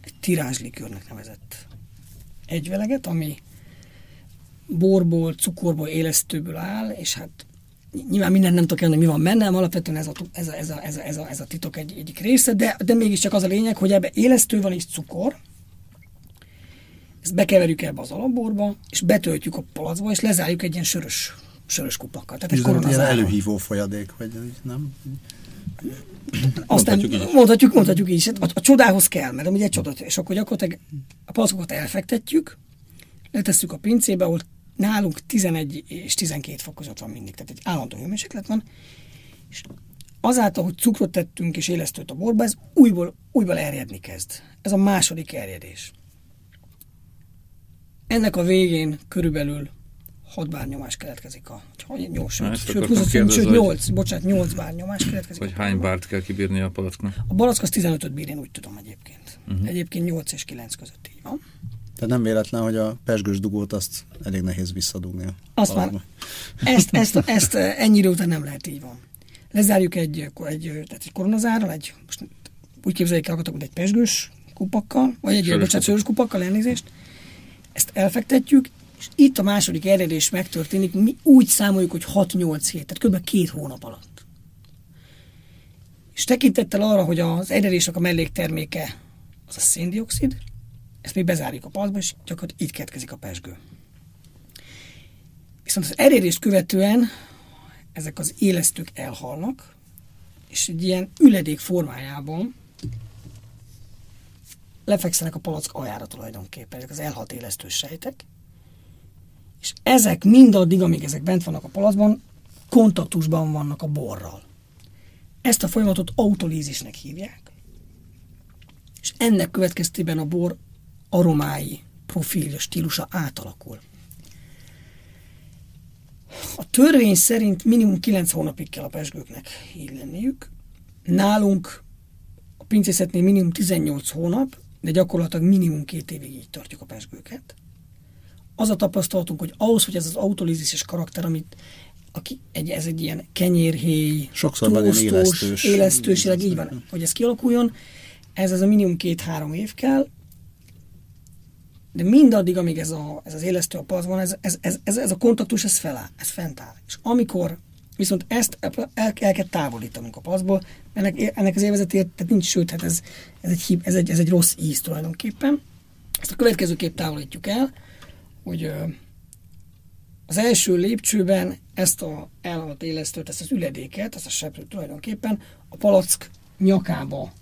B: egy tirázs likőrnek nevezett egyveleget, ami borból, cukorból, élesztőből áll, és hát nyilván mindent nem tudok elmondani, mi van benne, alapvetően ez a, ez a, ez a, ez a, ez a, ez a titok egy, egyik része, de, de mégiscsak az a lényeg, hogy ebbe élesztő van és cukor, ezt bekeverjük ebbe az alapborba, és betöltjük a palacba, és lezárjuk egy ilyen sörös, sörös kupakkal. Tehát egy
C: ilyen
B: koronazáron.
C: előhívó folyadék, vagy nem?
B: Aztán
A: Mondhatjuk így
B: mondhatjuk, mondhatjuk így is. Hát A, a csodához kell, mert ugye egy csoda, és akkor gyakorlatilag a palacokat elfektetjük, letesszük a pincébe, ahol nálunk 11 és 12 fok között van mindig, tehát egy állandó hőmérséklet van, és azáltal, hogy cukrot tettünk és élesztőt a borba, ez újból, újból erjedni kezd. Ez a második erjedés. Ennek a végén körülbelül 6 bár nyomás keletkezik a 8,
A: Na,
B: sőt,
A: ezt
B: sőt,
A: akartam
B: 20,
A: kérdezni,
B: sőt
A: hogy-
B: 8, bocsánat, 8 bár nyomás keletkezik.
A: Hogy hány bárt kell kibírni a palacknak?
B: A barack az 15-öt bír, én úgy tudom egyébként. Uh-huh. Egyébként 8 és 9 között így van.
C: Tehát nem véletlen, hogy a pesgős dugót azt elég nehéz visszadugni. a
B: Azt már, ezt, ezt, ezt ennyire után nem lehet így van. Lezárjuk egy, egy, tehát egy koronazárral, egy, most úgy képzeljék el, mint egy pesgős kupakkal, vagy egy, bocsánat, sörös kupakkal, elnézést. Ezt elfektetjük, és itt a második eredés megtörténik, mi úgy számoljuk, hogy 6-8 hét, tehát kb. két hónap alatt. És tekintettel arra, hogy az eredésnek a mellékterméke az a széndiokszid, ezt mi bezárjuk a palcba, és gyakorlatilag így keletkezik a pesgő. Viszont az elérést követően ezek az élesztők elhalnak, és egy ilyen üledék formájában lefekszenek a palack aljára tulajdonképpen, ezek az elhalt élesztős sejtek, és ezek mindaddig, amíg ezek bent vannak a palacban, kontaktusban vannak a borral. Ezt a folyamatot autolízisnek hívják, és ennek következtében a bor aromái, profilja, stílusa átalakul. A törvény szerint minimum 9 hónapig kell a pesgőknek így lenniük. Nálunk a pincészetnél minimum 18 hónap, de gyakorlatilag minimum két évig így tartjuk a pesgőket. Az a tapasztalatunk, hogy ahhoz, hogy ez az autolízises karakter, amit aki, egy, ez egy ilyen kenyérhéj,
C: Sokszor van ilyen
B: toasztos,
C: élesztős-
B: élesztősileg, így van, hogy ez kialakuljon, ez, ez a minimum két-három év kell, de mindaddig, amíg ez, a, ez az élesztő a palacban, ez, ez, ez, ez, ez a kontaktus, ez feláll, ez fent áll. És amikor viszont ezt el, el, el kell távolítanunk a palacból, ennek, ennek az élvezetért, tehát nincs, sőt, hát ez, ez, egy, hib, ez, egy, ez egy rossz íz tulajdonképpen. Ezt a következőképp távolítjuk el, hogy az első lépcsőben ezt a elhalt élesztőt, ezt az üledéket, ezt a seprőt tulajdonképpen a palack nyakába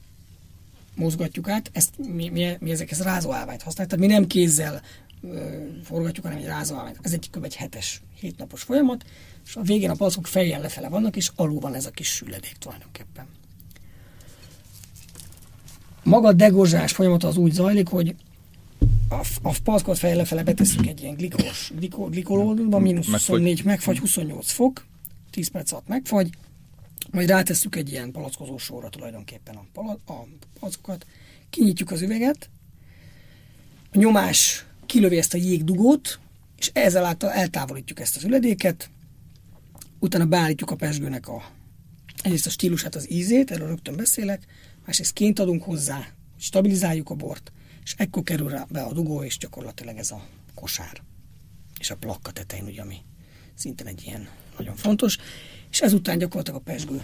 B: mozgatjuk át, ezt mi, mi, mi ezek ez rázóállványt használjuk, tehát mi nem kézzel ö, forgatjuk, hanem egy rázóállványt. Ez egy kb. egy hetes, hétnapos folyamat, és a végén a palackok fejjel lefele vannak, és alul van ez a kis süledék tulajdonképpen. Maga a degozsás folyamata az úgy zajlik, hogy a, a palackot fejjel lefele betesszük egy ilyen glikó, glikolódba, mínusz
A: Megfagy.
B: 24, megfagy 28 fok, 10 perc alatt megfagy, majd rátesszük egy ilyen palackozó sorra tulajdonképpen a, pala, a palackokat, kinyitjuk az üveget, a nyomás kilövi ezt a jégdugót, és ezzel által eltávolítjuk ezt az üledéket, utána beállítjuk a pesgőnek a, egyrészt a stílusát, az ízét, erről rögtön beszélek, másrészt ként adunk hozzá, stabilizáljuk a bort, és ekkor kerül rá be a dugó, és gyakorlatilag ez a kosár. És a plakka tetején, ugye, ami szintén egy ilyen nagyon fontos, és ezután gyakorlatilag a pesgő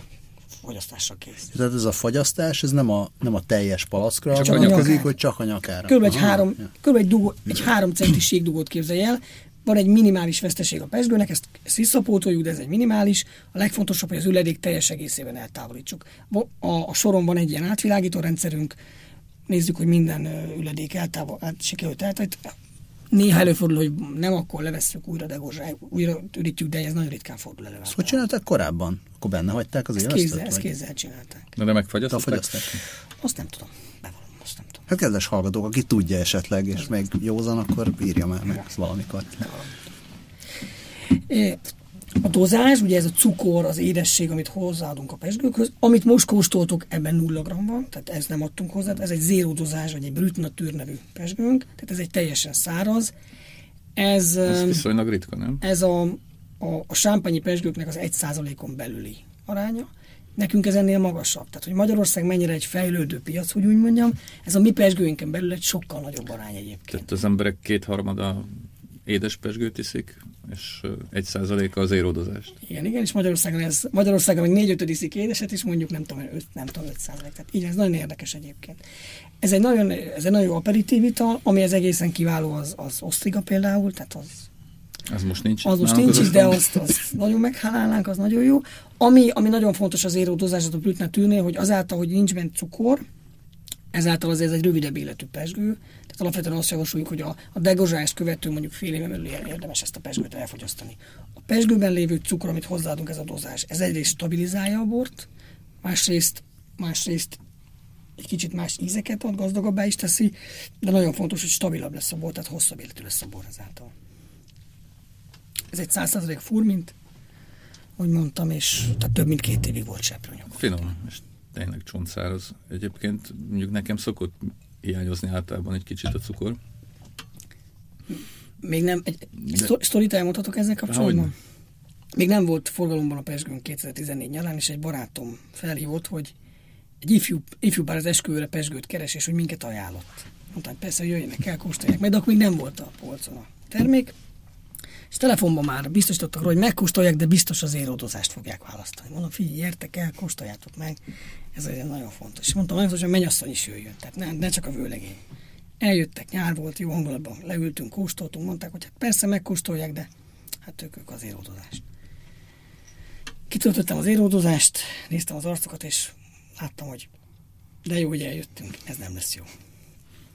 B: fogyasztásra kész.
C: Tehát ez a fagyasztás, ez nem a, nem a teljes palackra
B: Csak a
C: vonatkozik, hogy csak a nyakára.
B: Körülbelül egy
C: Aha,
B: három,
C: ja.
B: körülbelül egy, dugó, egy három centis síkdugót képzelj el, van egy minimális veszteség a pesgőnek, ezt, ezt visszapótoljuk, de ez egy minimális. A legfontosabb, hogy az üledék teljes egészében eltávolítsuk. Vo- A, a soron van egy ilyen átvilágító rendszerünk, nézzük, hogy minden üledék eltávol, át, sikerült eltávolítani. Néha előfordul, hogy nem akkor levesszük újra, de újra ürítjük, de ez nagyon ritkán fordul elő.
C: Ezt hogy csinálták korábban? Akkor benne hagyták az
B: Ezt
C: élesztőt?
B: kézzel, ezt kézzel csinálták.
A: De, de megfagyasztották?
B: Azt nem tudom. Bevallom, azt nem tudom.
C: Hát kedves hallgatók, aki tudja esetleg, és meg józan, akkor írja már meg valamikor.
B: A dozás, ugye ez a cukor, az édesség, amit hozzáadunk a pesgőkhöz, amit most kóstoltok, ebben 0 g van, tehát ez nem adtunk hozzá, ez egy zéró dozás, vagy egy brut nature nevű pesgőnk, tehát ez egy teljesen száraz. Ez,
A: Ez viszonylag ritka, nem?
B: ez a, a, a sámpányi pesgőknek az 1%-on belüli aránya. Nekünk ez ennél magasabb. Tehát, hogy Magyarország mennyire egy fejlődő piac, hogy úgy mondjam, ez a mi pesgőinken belül egy sokkal nagyobb arány egyébként.
A: Tehát az emberek kétharmada édes pesgőt iszik, és egy százaléka az érodozást.
B: Igen, igen, és Magyarországon ez, Magyarországon még négy ötöd iszik édeset, és mondjuk nem tudom, öt, nem tudom, 5 százalék. Tehát így ez nagyon érdekes egyébként. Ez egy nagyon, ez egy nagyon jó aperitív ital, ami ez egészen kiváló az, az osztriga például, tehát az
A: az most nincs.
B: Az most nincs, de azt, azt nagyon meghálálnánk, az nagyon jó. Ami, ami nagyon fontos az érodozás a blütne tűnél, hogy azáltal, hogy nincs bent cukor, ezáltal azért ez egy rövidebb életű pesgő, tehát alapvetően azt javasoljuk, hogy a, a degozsást követő mondjuk fél éve belül érdemes ezt a pesgőt elfogyasztani. A pesgőben lévő cukor, amit hozzáadunk ez a dozás, ez egyrészt stabilizálja a bort, másrészt, másrészt egy kicsit más ízeket ad, gazdagabbá is teszi, de nagyon fontos, hogy stabilabb lesz a bor, tehát hosszabb életű lesz a bor ezáltal. Ez egy 100% furmint, hogy mondtam, és tehát több mint két évig volt seprőnyog.
A: Finom, és tényleg csontszáraz. Egyébként mondjuk nekem szokott hiányozni általában egy kicsit a cukor.
B: Még nem, egy, De... sztorit elmondhatok ezzel kapcsolatban? Még nem volt forgalomban a Pesgőn 2014 nyarán, és egy barátom felhívott, hogy egy ifjú, ifjú pár az esküvőre Pesgőt keres, és hogy minket ajánlott. Mondtam, persze, hogy jöjjenek el, kóstolják meg, de akkor még nem volt a polcon a termék. És telefonban már biztosítottak róla, hogy megkóstolják, de biztos az érodozást fogják választani. Mondom, figyelj, gyertek el, kóstoljátok meg. Ez azért nagyon fontos. És mondtam, nagyon fontos, hogy a mennyasszony is jöjjön, tehát ne, ne csak a vőlegény. Eljöttek, nyár volt, jó hangulatban, leültünk, kóstoltunk, mondták, hogy hát persze megkóstolják, de hát ők, ők az érodozást. Kitöltöttem az érodozást, néztem az arcokat, és láttam, hogy de jó, hogy eljöttünk, ez nem lesz jó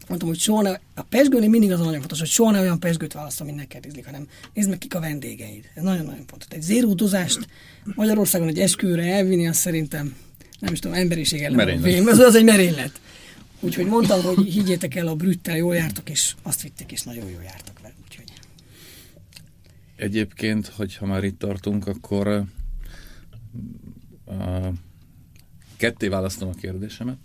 B: mondtam, hogy soha ne, a pesgőnél mindig az nagyon fontos, hogy soha ne olyan pesgőt választom, mint neked ízlik, hanem nézd meg, kik a vendégeid. Ez nagyon-nagyon fontos. Egy zéródozást Magyarországon egy esküvőre elvinni, az szerintem, nem is tudom, emberiség ellen. Az, az egy merénylet. Úgyhogy mondtam, hogy higgyétek el, a brüttel jól jártok, és azt vitték, és nagyon jól jártak vele. Úgyhogy.
A: Egyébként, hogyha már itt tartunk, akkor uh, ketté választom a kérdésemet.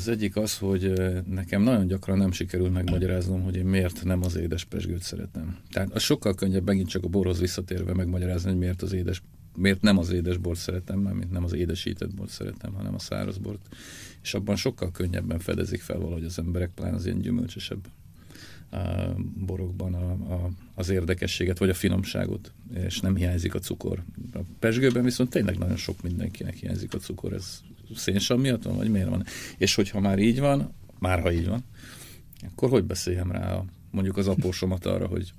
A: Az egyik az, hogy nekem nagyon gyakran nem sikerül megmagyaráznom, hogy én miért nem az édes pesgőt szeretem. Tehát az sokkal könnyebb megint csak a borhoz visszatérve megmagyarázni, hogy miért az édes miért nem az édes bort szeretem, mint nem az édesített bort szeretem, hanem a száraz bort. És abban sokkal könnyebben fedezik fel valahogy az emberek, pláne az ilyen gyümölcsösebb borokban a, a, az érdekességet, vagy a finomságot, és nem hiányzik a cukor. A pesgőben viszont tényleg nagyon sok mindenkinek hiányzik a cukor, ez szénsav miatt van, vagy miért van? És hogyha már így van, már ha így van, akkor hogy beszéljem rá a, mondjuk az apósomat arra, hogy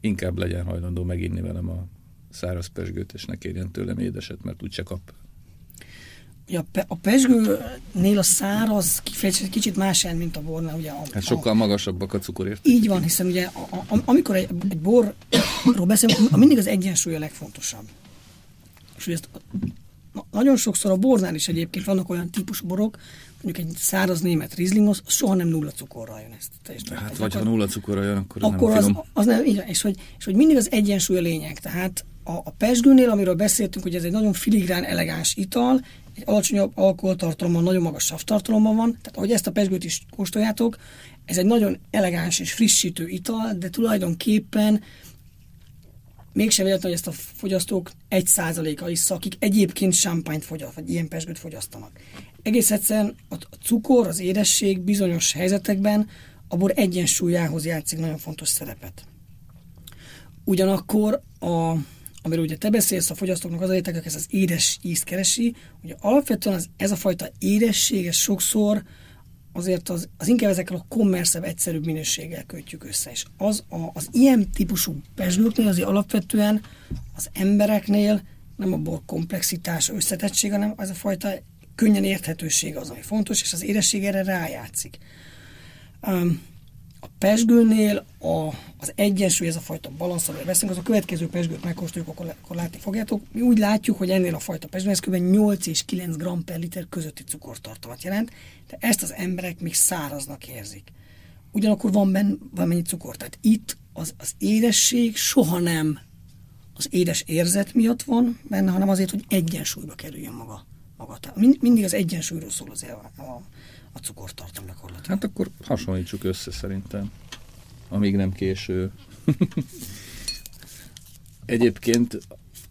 A: inkább legyen hajlandó meginni velem a száraz pesgőt, és ne kérjen tőlem édeset, mert úgyse kap
B: Ja, a pesgőnél a száraz kifejezés kicsit más mint a bornál. Ugye a,
A: hát sokkal a, magasabbak a cukorért.
B: Így van, hiszen ugye a, a, amikor egy, egy borról beszélünk, mindig az egyensúly a legfontosabb. És ezt, nagyon sokszor a bornál is egyébként vannak olyan típusú borok, mondjuk egy száraz német Riesling, az soha nem nulla cukorral jön. Ezt
A: hát vagy akkor, ha nulla cukorral jön, akkor,
B: akkor nem az, finom. az nem, így, és hogy, és hogy mindig az egyensúly a lényeg. Tehát a, a pesgőnél, amiről beszéltünk, hogy ez egy nagyon filigrán, elegáns ital, egy alacsonyabb alkoholtartalommal, nagyon magas savtartalommal van, tehát ahogy ezt a pesgőt is kóstoljátok, ez egy nagyon elegáns és frissítő ital, de tulajdonképpen mégsem véletlen, hogy ezt a fogyasztók egy százaléka is akik egyébként champagne fogyaszt, vagy ilyen pesgőt fogyasztanak. Egész egyszerűen a cukor, az édesség bizonyos helyzetekben a bor egyensúlyához játszik nagyon fontos szerepet. Ugyanakkor a, amiről ugye te beszélsz, a fogyasztóknak az a hogy ez az édes ízt keresi, ugye alapvetően az, ez a fajta édesség, ez sokszor azért az, az inkább ezekkel a kommerszebb, egyszerűbb minőséggel kötjük össze. És az, a, az ilyen típusú pesgőknél azért alapvetően az embereknél nem a bor komplexitás, összetettség, hanem az a fajta könnyen érthetőség az, ami fontos, és az édesség erre rájátszik. Um, a pesgőnél a, az egyensúly, ez a fajta balansz, amiről beszélünk, az a következő pesgőt megkóstoljuk, akkor, akkor látni fogjátok. Mi úgy látjuk, hogy ennél a fajta pesgőn ez kb. 8 és 9 g per liter közötti cukortartalmat jelent, de ezt az emberek még száraznak érzik. Ugyanakkor van benne valamennyi cukor. Tehát itt az, az édesség soha nem az édes érzet miatt van benne, hanem azért, hogy egyensúlyba kerüljön maga. maga. Mind, mindig az egyensúlyról szól az a, a, a cukortartalom gyakorlatilag.
A: Hát akkor hasonlítsuk össze szerintem, amíg nem késő. Egyébként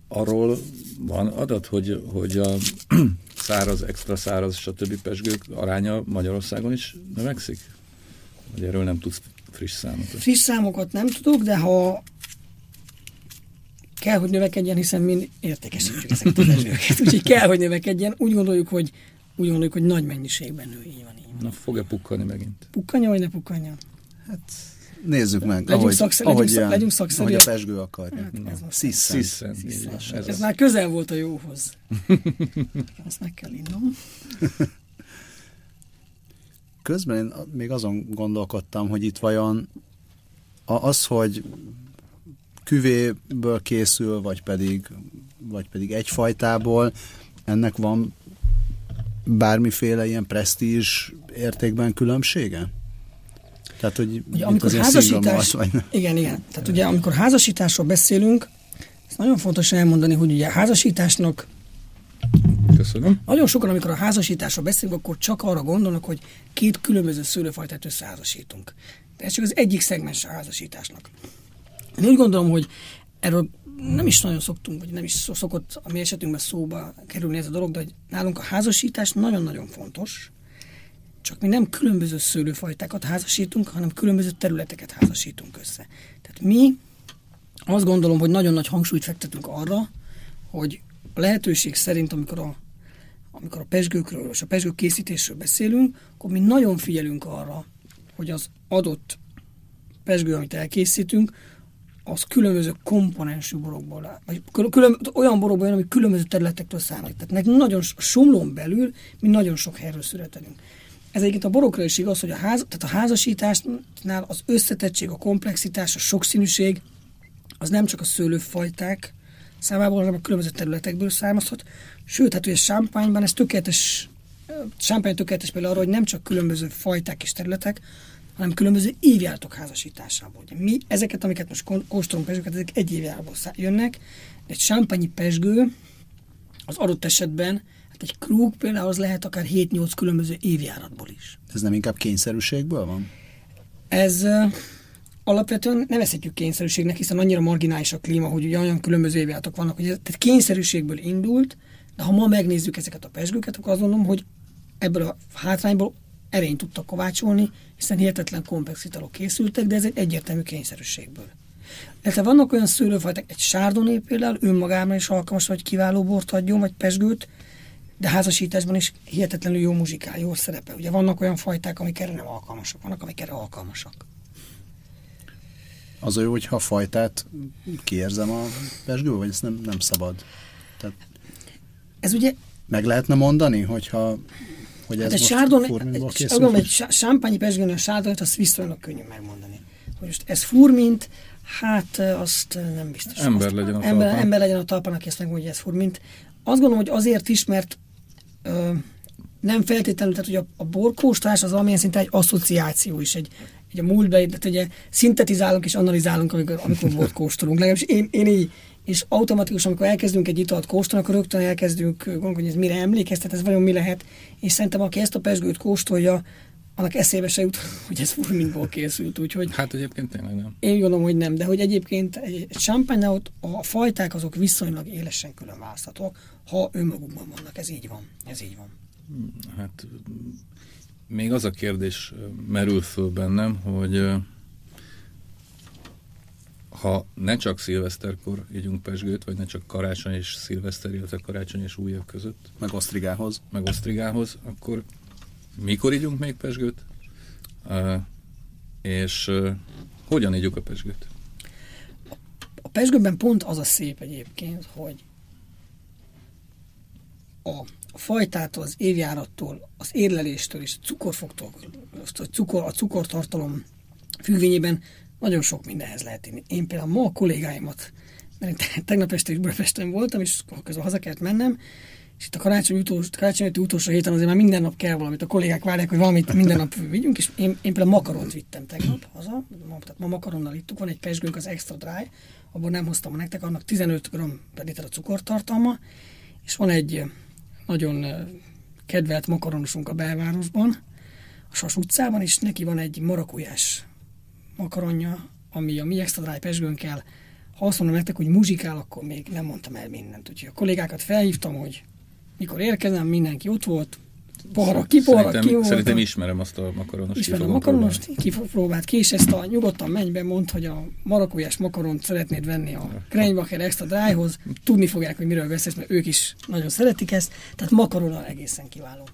A: arról van adat, hogy, hogy a száraz, extra száraz, stb. pesgők aránya Magyarországon is növekszik? Vagy erről nem tudsz friss számokat?
B: Friss számokat nem tudok, de ha kell, hogy növekedjen, hiszen mi értékesítjük ezeket a pesgőket. Úgyhogy kell, hogy növekedjen. Úgy gondoljuk, hogy úgy gondoljuk, hogy nagy mennyiségben nő. Így van, így van.
A: Na, fog-e pukkani megint?
B: Pukkanja vagy ne pukkanja?
C: Hát nézzük meg,
B: Legyünk
C: ahogy,
B: szakszer-
C: ahogy,
B: legyünk
C: ilyen-
B: legyünk szakszerűek.
C: ahogy a pesgő akarja.
B: Hát,
C: Sziszen.
A: Sziszen. Ez
B: Ez
A: az.
B: már közel volt a jóhoz. Ezt meg kell innom.
C: Közben én még azon gondolkodtam, hogy itt vajon az, hogy küvéből készül, vagy pedig, vagy pedig egyfajtából, ennek van bármiféle ilyen presztízs értékben különbsége? Tehát, hogy
B: Ugye, amikor
C: az
B: házasítás,
C: vagy
B: igen, igen. Tehát ugye, amikor házasításról beszélünk, ez nagyon fontos elmondani, hogy ugye a házasításnak
A: Köszönöm.
B: Nagyon sokan, amikor a házasításról beszélünk, akkor csak arra gondolnak, hogy két különböző szőlőfajtát összeházasítunk. De ez csak az egyik szegmens a házasításnak. Én úgy gondolom, hogy erről nem is nagyon szoktunk, vagy nem is szok- szokott a mi esetünkben szóba kerülni ez a dolog, de hogy nálunk a házasítás nagyon-nagyon fontos, csak mi nem különböző szőlőfajtákat házasítunk, hanem különböző területeket házasítunk össze. Tehát mi azt gondolom, hogy nagyon nagy hangsúlyt fektetünk arra, hogy a lehetőség szerint, amikor a, amikor a pesgőkről és a pesgők készítésről beszélünk, akkor mi nagyon figyelünk arra, hogy az adott pesgő, amit elkészítünk, az különböző komponensű borokból áll. Vagy kül- külön, olyan borokból jön, ami különböző területektől származik. Tehát nekünk nagyon somlón belül mi nagyon sok helyről születelünk. Ez egyébként a borokra is igaz, hogy a, ház, tehát a házasításnál az összetettség, a komplexitás, a sokszínűség, az nem csak a szőlőfajták számából, hanem a különböző területekből származhat. Sőt, hát ugye sámpányban ez tökéletes, sámpány tökéletes például arra, hogy nem csak különböző fajták és területek, hanem különböző évjáratok házasításából. Ugye mi ezeket, amiket most kóstolunk pesgőket, ezek egy évjáratból jönnek, de egy sámpányi pesgő az adott esetben, hát egy krúg például az lehet akár 7-8 különböző évjáratból is.
C: Ez nem inkább kényszerűségből van?
B: Ez uh, alapvetően nevezhetjük kényszerűségnek, hiszen annyira marginális a klíma, hogy ugye olyan különböző évjáratok vannak, hogy ez, tehát kényszerűségből indult, de ha ma megnézzük ezeket a pesgőket, akkor azt gondolom, hogy ebből a hátrányból erényt tudtak kovácsolni, hiszen hihetetlen komplexitalok készültek, de ez egy egyértelmű kényszerűségből. Illetve vannak olyan szőlőfajták, egy sárdoné például önmagában is alkalmas, hogy kiváló bort adjon, vagy pesgőt, de házasításban is hihetetlenül jó muzsikál, jó szerepe. Ugye vannak olyan fajták, amik erre nem alkalmasak, vannak, amik erre alkalmasak.
C: Az a jó, hogyha a fajtát kiérzem a pesgőből, vagy ezt nem, nem szabad? Tehát
B: Ez ugye
C: meg lehetne mondani, hogyha hogy ez
B: Hát egy
C: most
B: sárdon, egy, sámpányi pesgőn a sárdonét, azt viszonylag könnyű megmondani. Hogy most ez furmint, hát azt nem biztos.
A: Ember
B: azt,
A: legyen a
B: ember,
A: talpán.
B: ember legyen a talpán, aki ezt megmondja, hogy ez furmint. Azt gondolom, hogy azért is, mert ö, nem feltétlenül, tehát hogy a, a borkóstolás az valamilyen szinten egy asszociáció is, egy, egy a múltbeli, tehát ugye szintetizálunk és analizálunk, amikor, amikor bort kóstolunk. Legalábbis én, én így, és automatikusan, amikor elkezdünk egy italt kóstolni, akkor rögtön elkezdünk gondolni, hogy ez mire emlékeztet, ez vajon mi lehet. És szerintem, aki ezt a pesgőt kóstolja, annak eszébe se jut, hogy ez furmintból készült. Úgyhogy
A: Hát egyébként tényleg nem.
B: én gondolom, hogy nem, de hogy egyébként egy, champagne a fajták azok viszonylag élesen külön választhatók, ha önmagukban vannak. Ez így van. Ez így van.
A: Hát még az a kérdés merül föl bennem, hogy ha ne csak szilveszterkor ígyunk pesgőt, vagy ne csak karácsony és szilveszter, illetve karácsony és új év között,
C: Meg osztrigához.
A: meg osztrigához, akkor mikor ígyunk még pesgőt? Uh, és uh, hogyan ígyuk a pesgőt?
B: A pesgőben pont az a szép egyébként, hogy a, fajtától, az évjárattól, az érleléstől és a cukorfoktól, a, cukor, a cukortartalom függvényében nagyon sok mindenhez lehet inni. Én például ma a kollégáimat, mert én tegnap este is Budapesten voltam, és közben haza kellett mennem, és itt a karácsony utolsó, karácsony utolsó héten azért már minden nap kell valamit. A kollégák várják, hogy valamit minden nap vigyünk, és én, én például makaront vittem tegnap haza, ma, tehát ma makaronnal ittuk, van egy pesgőnk, az extra dry, abból nem hoztam nektek, annak 15 g per liter a cukortartalma, és van egy nagyon eh, kedvelt makaronosunk a belvárosban, a Sas utcában, és neki van egy marakujás makaronja, ami a mi extra dry pesgőnkkel, ha azt mondom nektek, hogy muzsikál, akkor még nem mondtam el mindent. Úgyhogy a kollégákat felhívtam, hogy mikor érkezem, mindenki ott volt, Pohara ki, pohara
A: szerintem,
B: ki volt.
A: Szerintem ismerem azt a makaronost.
B: Ismerem a makaronost, kipróbált ki, és ezt a nyugodtan mennybe mond, hogy a marakójás makaront szeretnéd venni a Kreinbacher Extra Dryhoz, tudni fogják, hogy miről beszélsz, mert ők is nagyon szeretik ezt, tehát makaronnal egészen kiváló.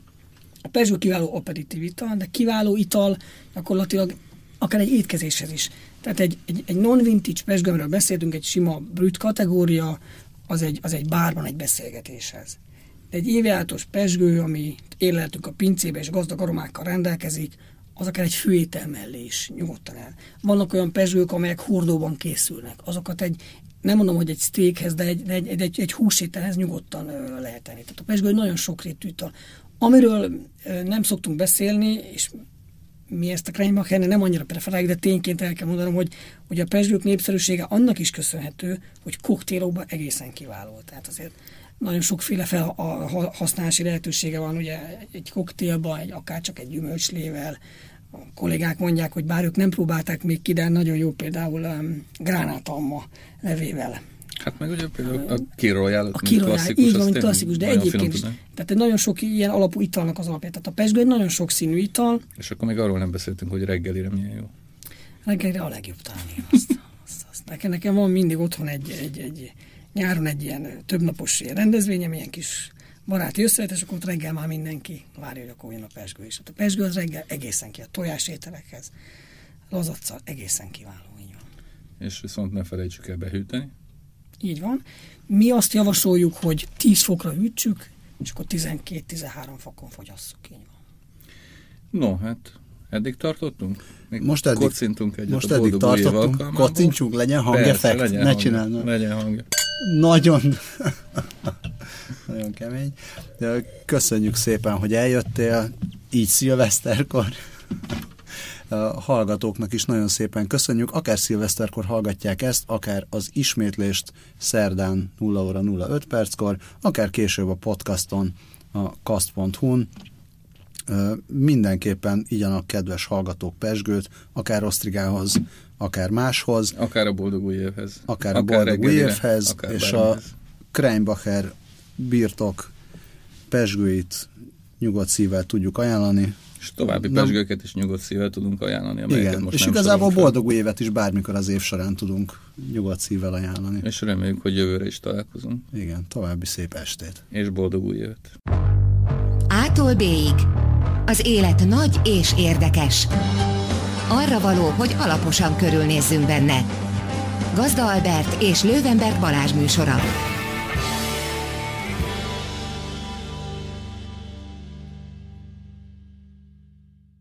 B: A Peugeot kiváló aperitív ital, de kiváló ital gyakorlatilag akár egy étkezéshez is. Tehát egy, egy, egy non-vintage pesgőmről beszéltünk, egy sima brüt kategória, az egy, az egy bárban egy beszélgetéshez. De egy évjáratos pesgő, ami éleltünk a pincébe és gazdag aromákkal rendelkezik, az akár egy főétel mellé is nyugodtan el. Vannak olyan pesgők, amelyek hordóban készülnek. Azokat egy, nem mondom, hogy egy steakhez, de egy, egy, egy, egy, egy húsételhez nyugodtan lehet tenni. Tehát a pesgő nagyon sokrétű ital. Amiről nem szoktunk beszélni, és mi ezt a Kreinbachernél nem annyira preferáljuk, de tényként el kell mondanom, hogy, hogy a pesgők népszerűsége annak is köszönhető, hogy koktélokban egészen kiváló. Tehát azért nagyon sokféle fel, a, a használási lehetősége van, ugye egy koktélban, egy, akár csak egy gyümölcslével, a kollégák mondják, hogy bár ők nem próbálták még ki, de nagyon jó például um, gránátalma levével.
A: Hát meg ugye például a Kiroyal,
B: A Kiroyal, így van, mint klasszikus, de egyébként is. Tehát egy nagyon sok ilyen alapú italnak az alapja. Tehát a pesgő egy nagyon sok színű ital.
A: És akkor még arról nem beszéltünk, hogy reggelire milyen jó.
B: Reggelire a legjobb talán én azt. azt, azt. Nekem, nekem van mindig otthon egy, egy, egy nyáron egy ilyen többnapos ilyen rendezvényem, ilyen kis baráti összevet, és akkor ott reggel már mindenki várja, hogy akkor jön a pesgő is. Hát a pesgő az reggel egészen ki, a tojás ételekhez, lazaccal egészen kiváló, így van.
A: És viszont ne felejtsük el behűteni.
B: Így van. Mi azt javasoljuk, hogy 10 fokra hűtsük, és akkor 12-13 fokon fogyasszuk, így van.
A: No, hát eddig tartottunk?
C: Még most eddig,
A: kocintunk egyet
C: most eddig tartottunk, kocintsunk, legyen hangeffekt, ne csinálj.
A: Legyen hangja.
C: Nagyon, nagyon kemény. De köszönjük szépen, hogy eljöttél, így szilveszterkor. Hallgatóknak is nagyon szépen köszönjük, akár szilveszterkor hallgatják ezt, akár az ismétlést szerdán 0 óra 05 perckor, akár később a podcaston a kast.hu-n. Mindenképpen igyanak kedves hallgatók Pesgőt, akár Osztrigához, akár máshoz.
A: Akár a boldog új évhez.
C: Akár, akár a boldog új évhez, és a Kreinbacher birtok pesgőit nyugodt szívvel tudjuk ajánlani.
A: És további Nem. pesgőket is nyugodt szívvel tudunk ajánlani.
C: Igen,
A: most
C: és igazából boldog új évet is bármikor az év során tudunk nyugodt szívvel ajánlani.
A: És reméljük, hogy jövőre is találkozunk.
C: Igen, további szép estét.
A: És boldog új évet.
D: Ától B-ig. Az élet nagy és érdekes. Arra való, hogy alaposan körülnézzünk benne. Gazda Albert és Lővenberg Balázs műsora.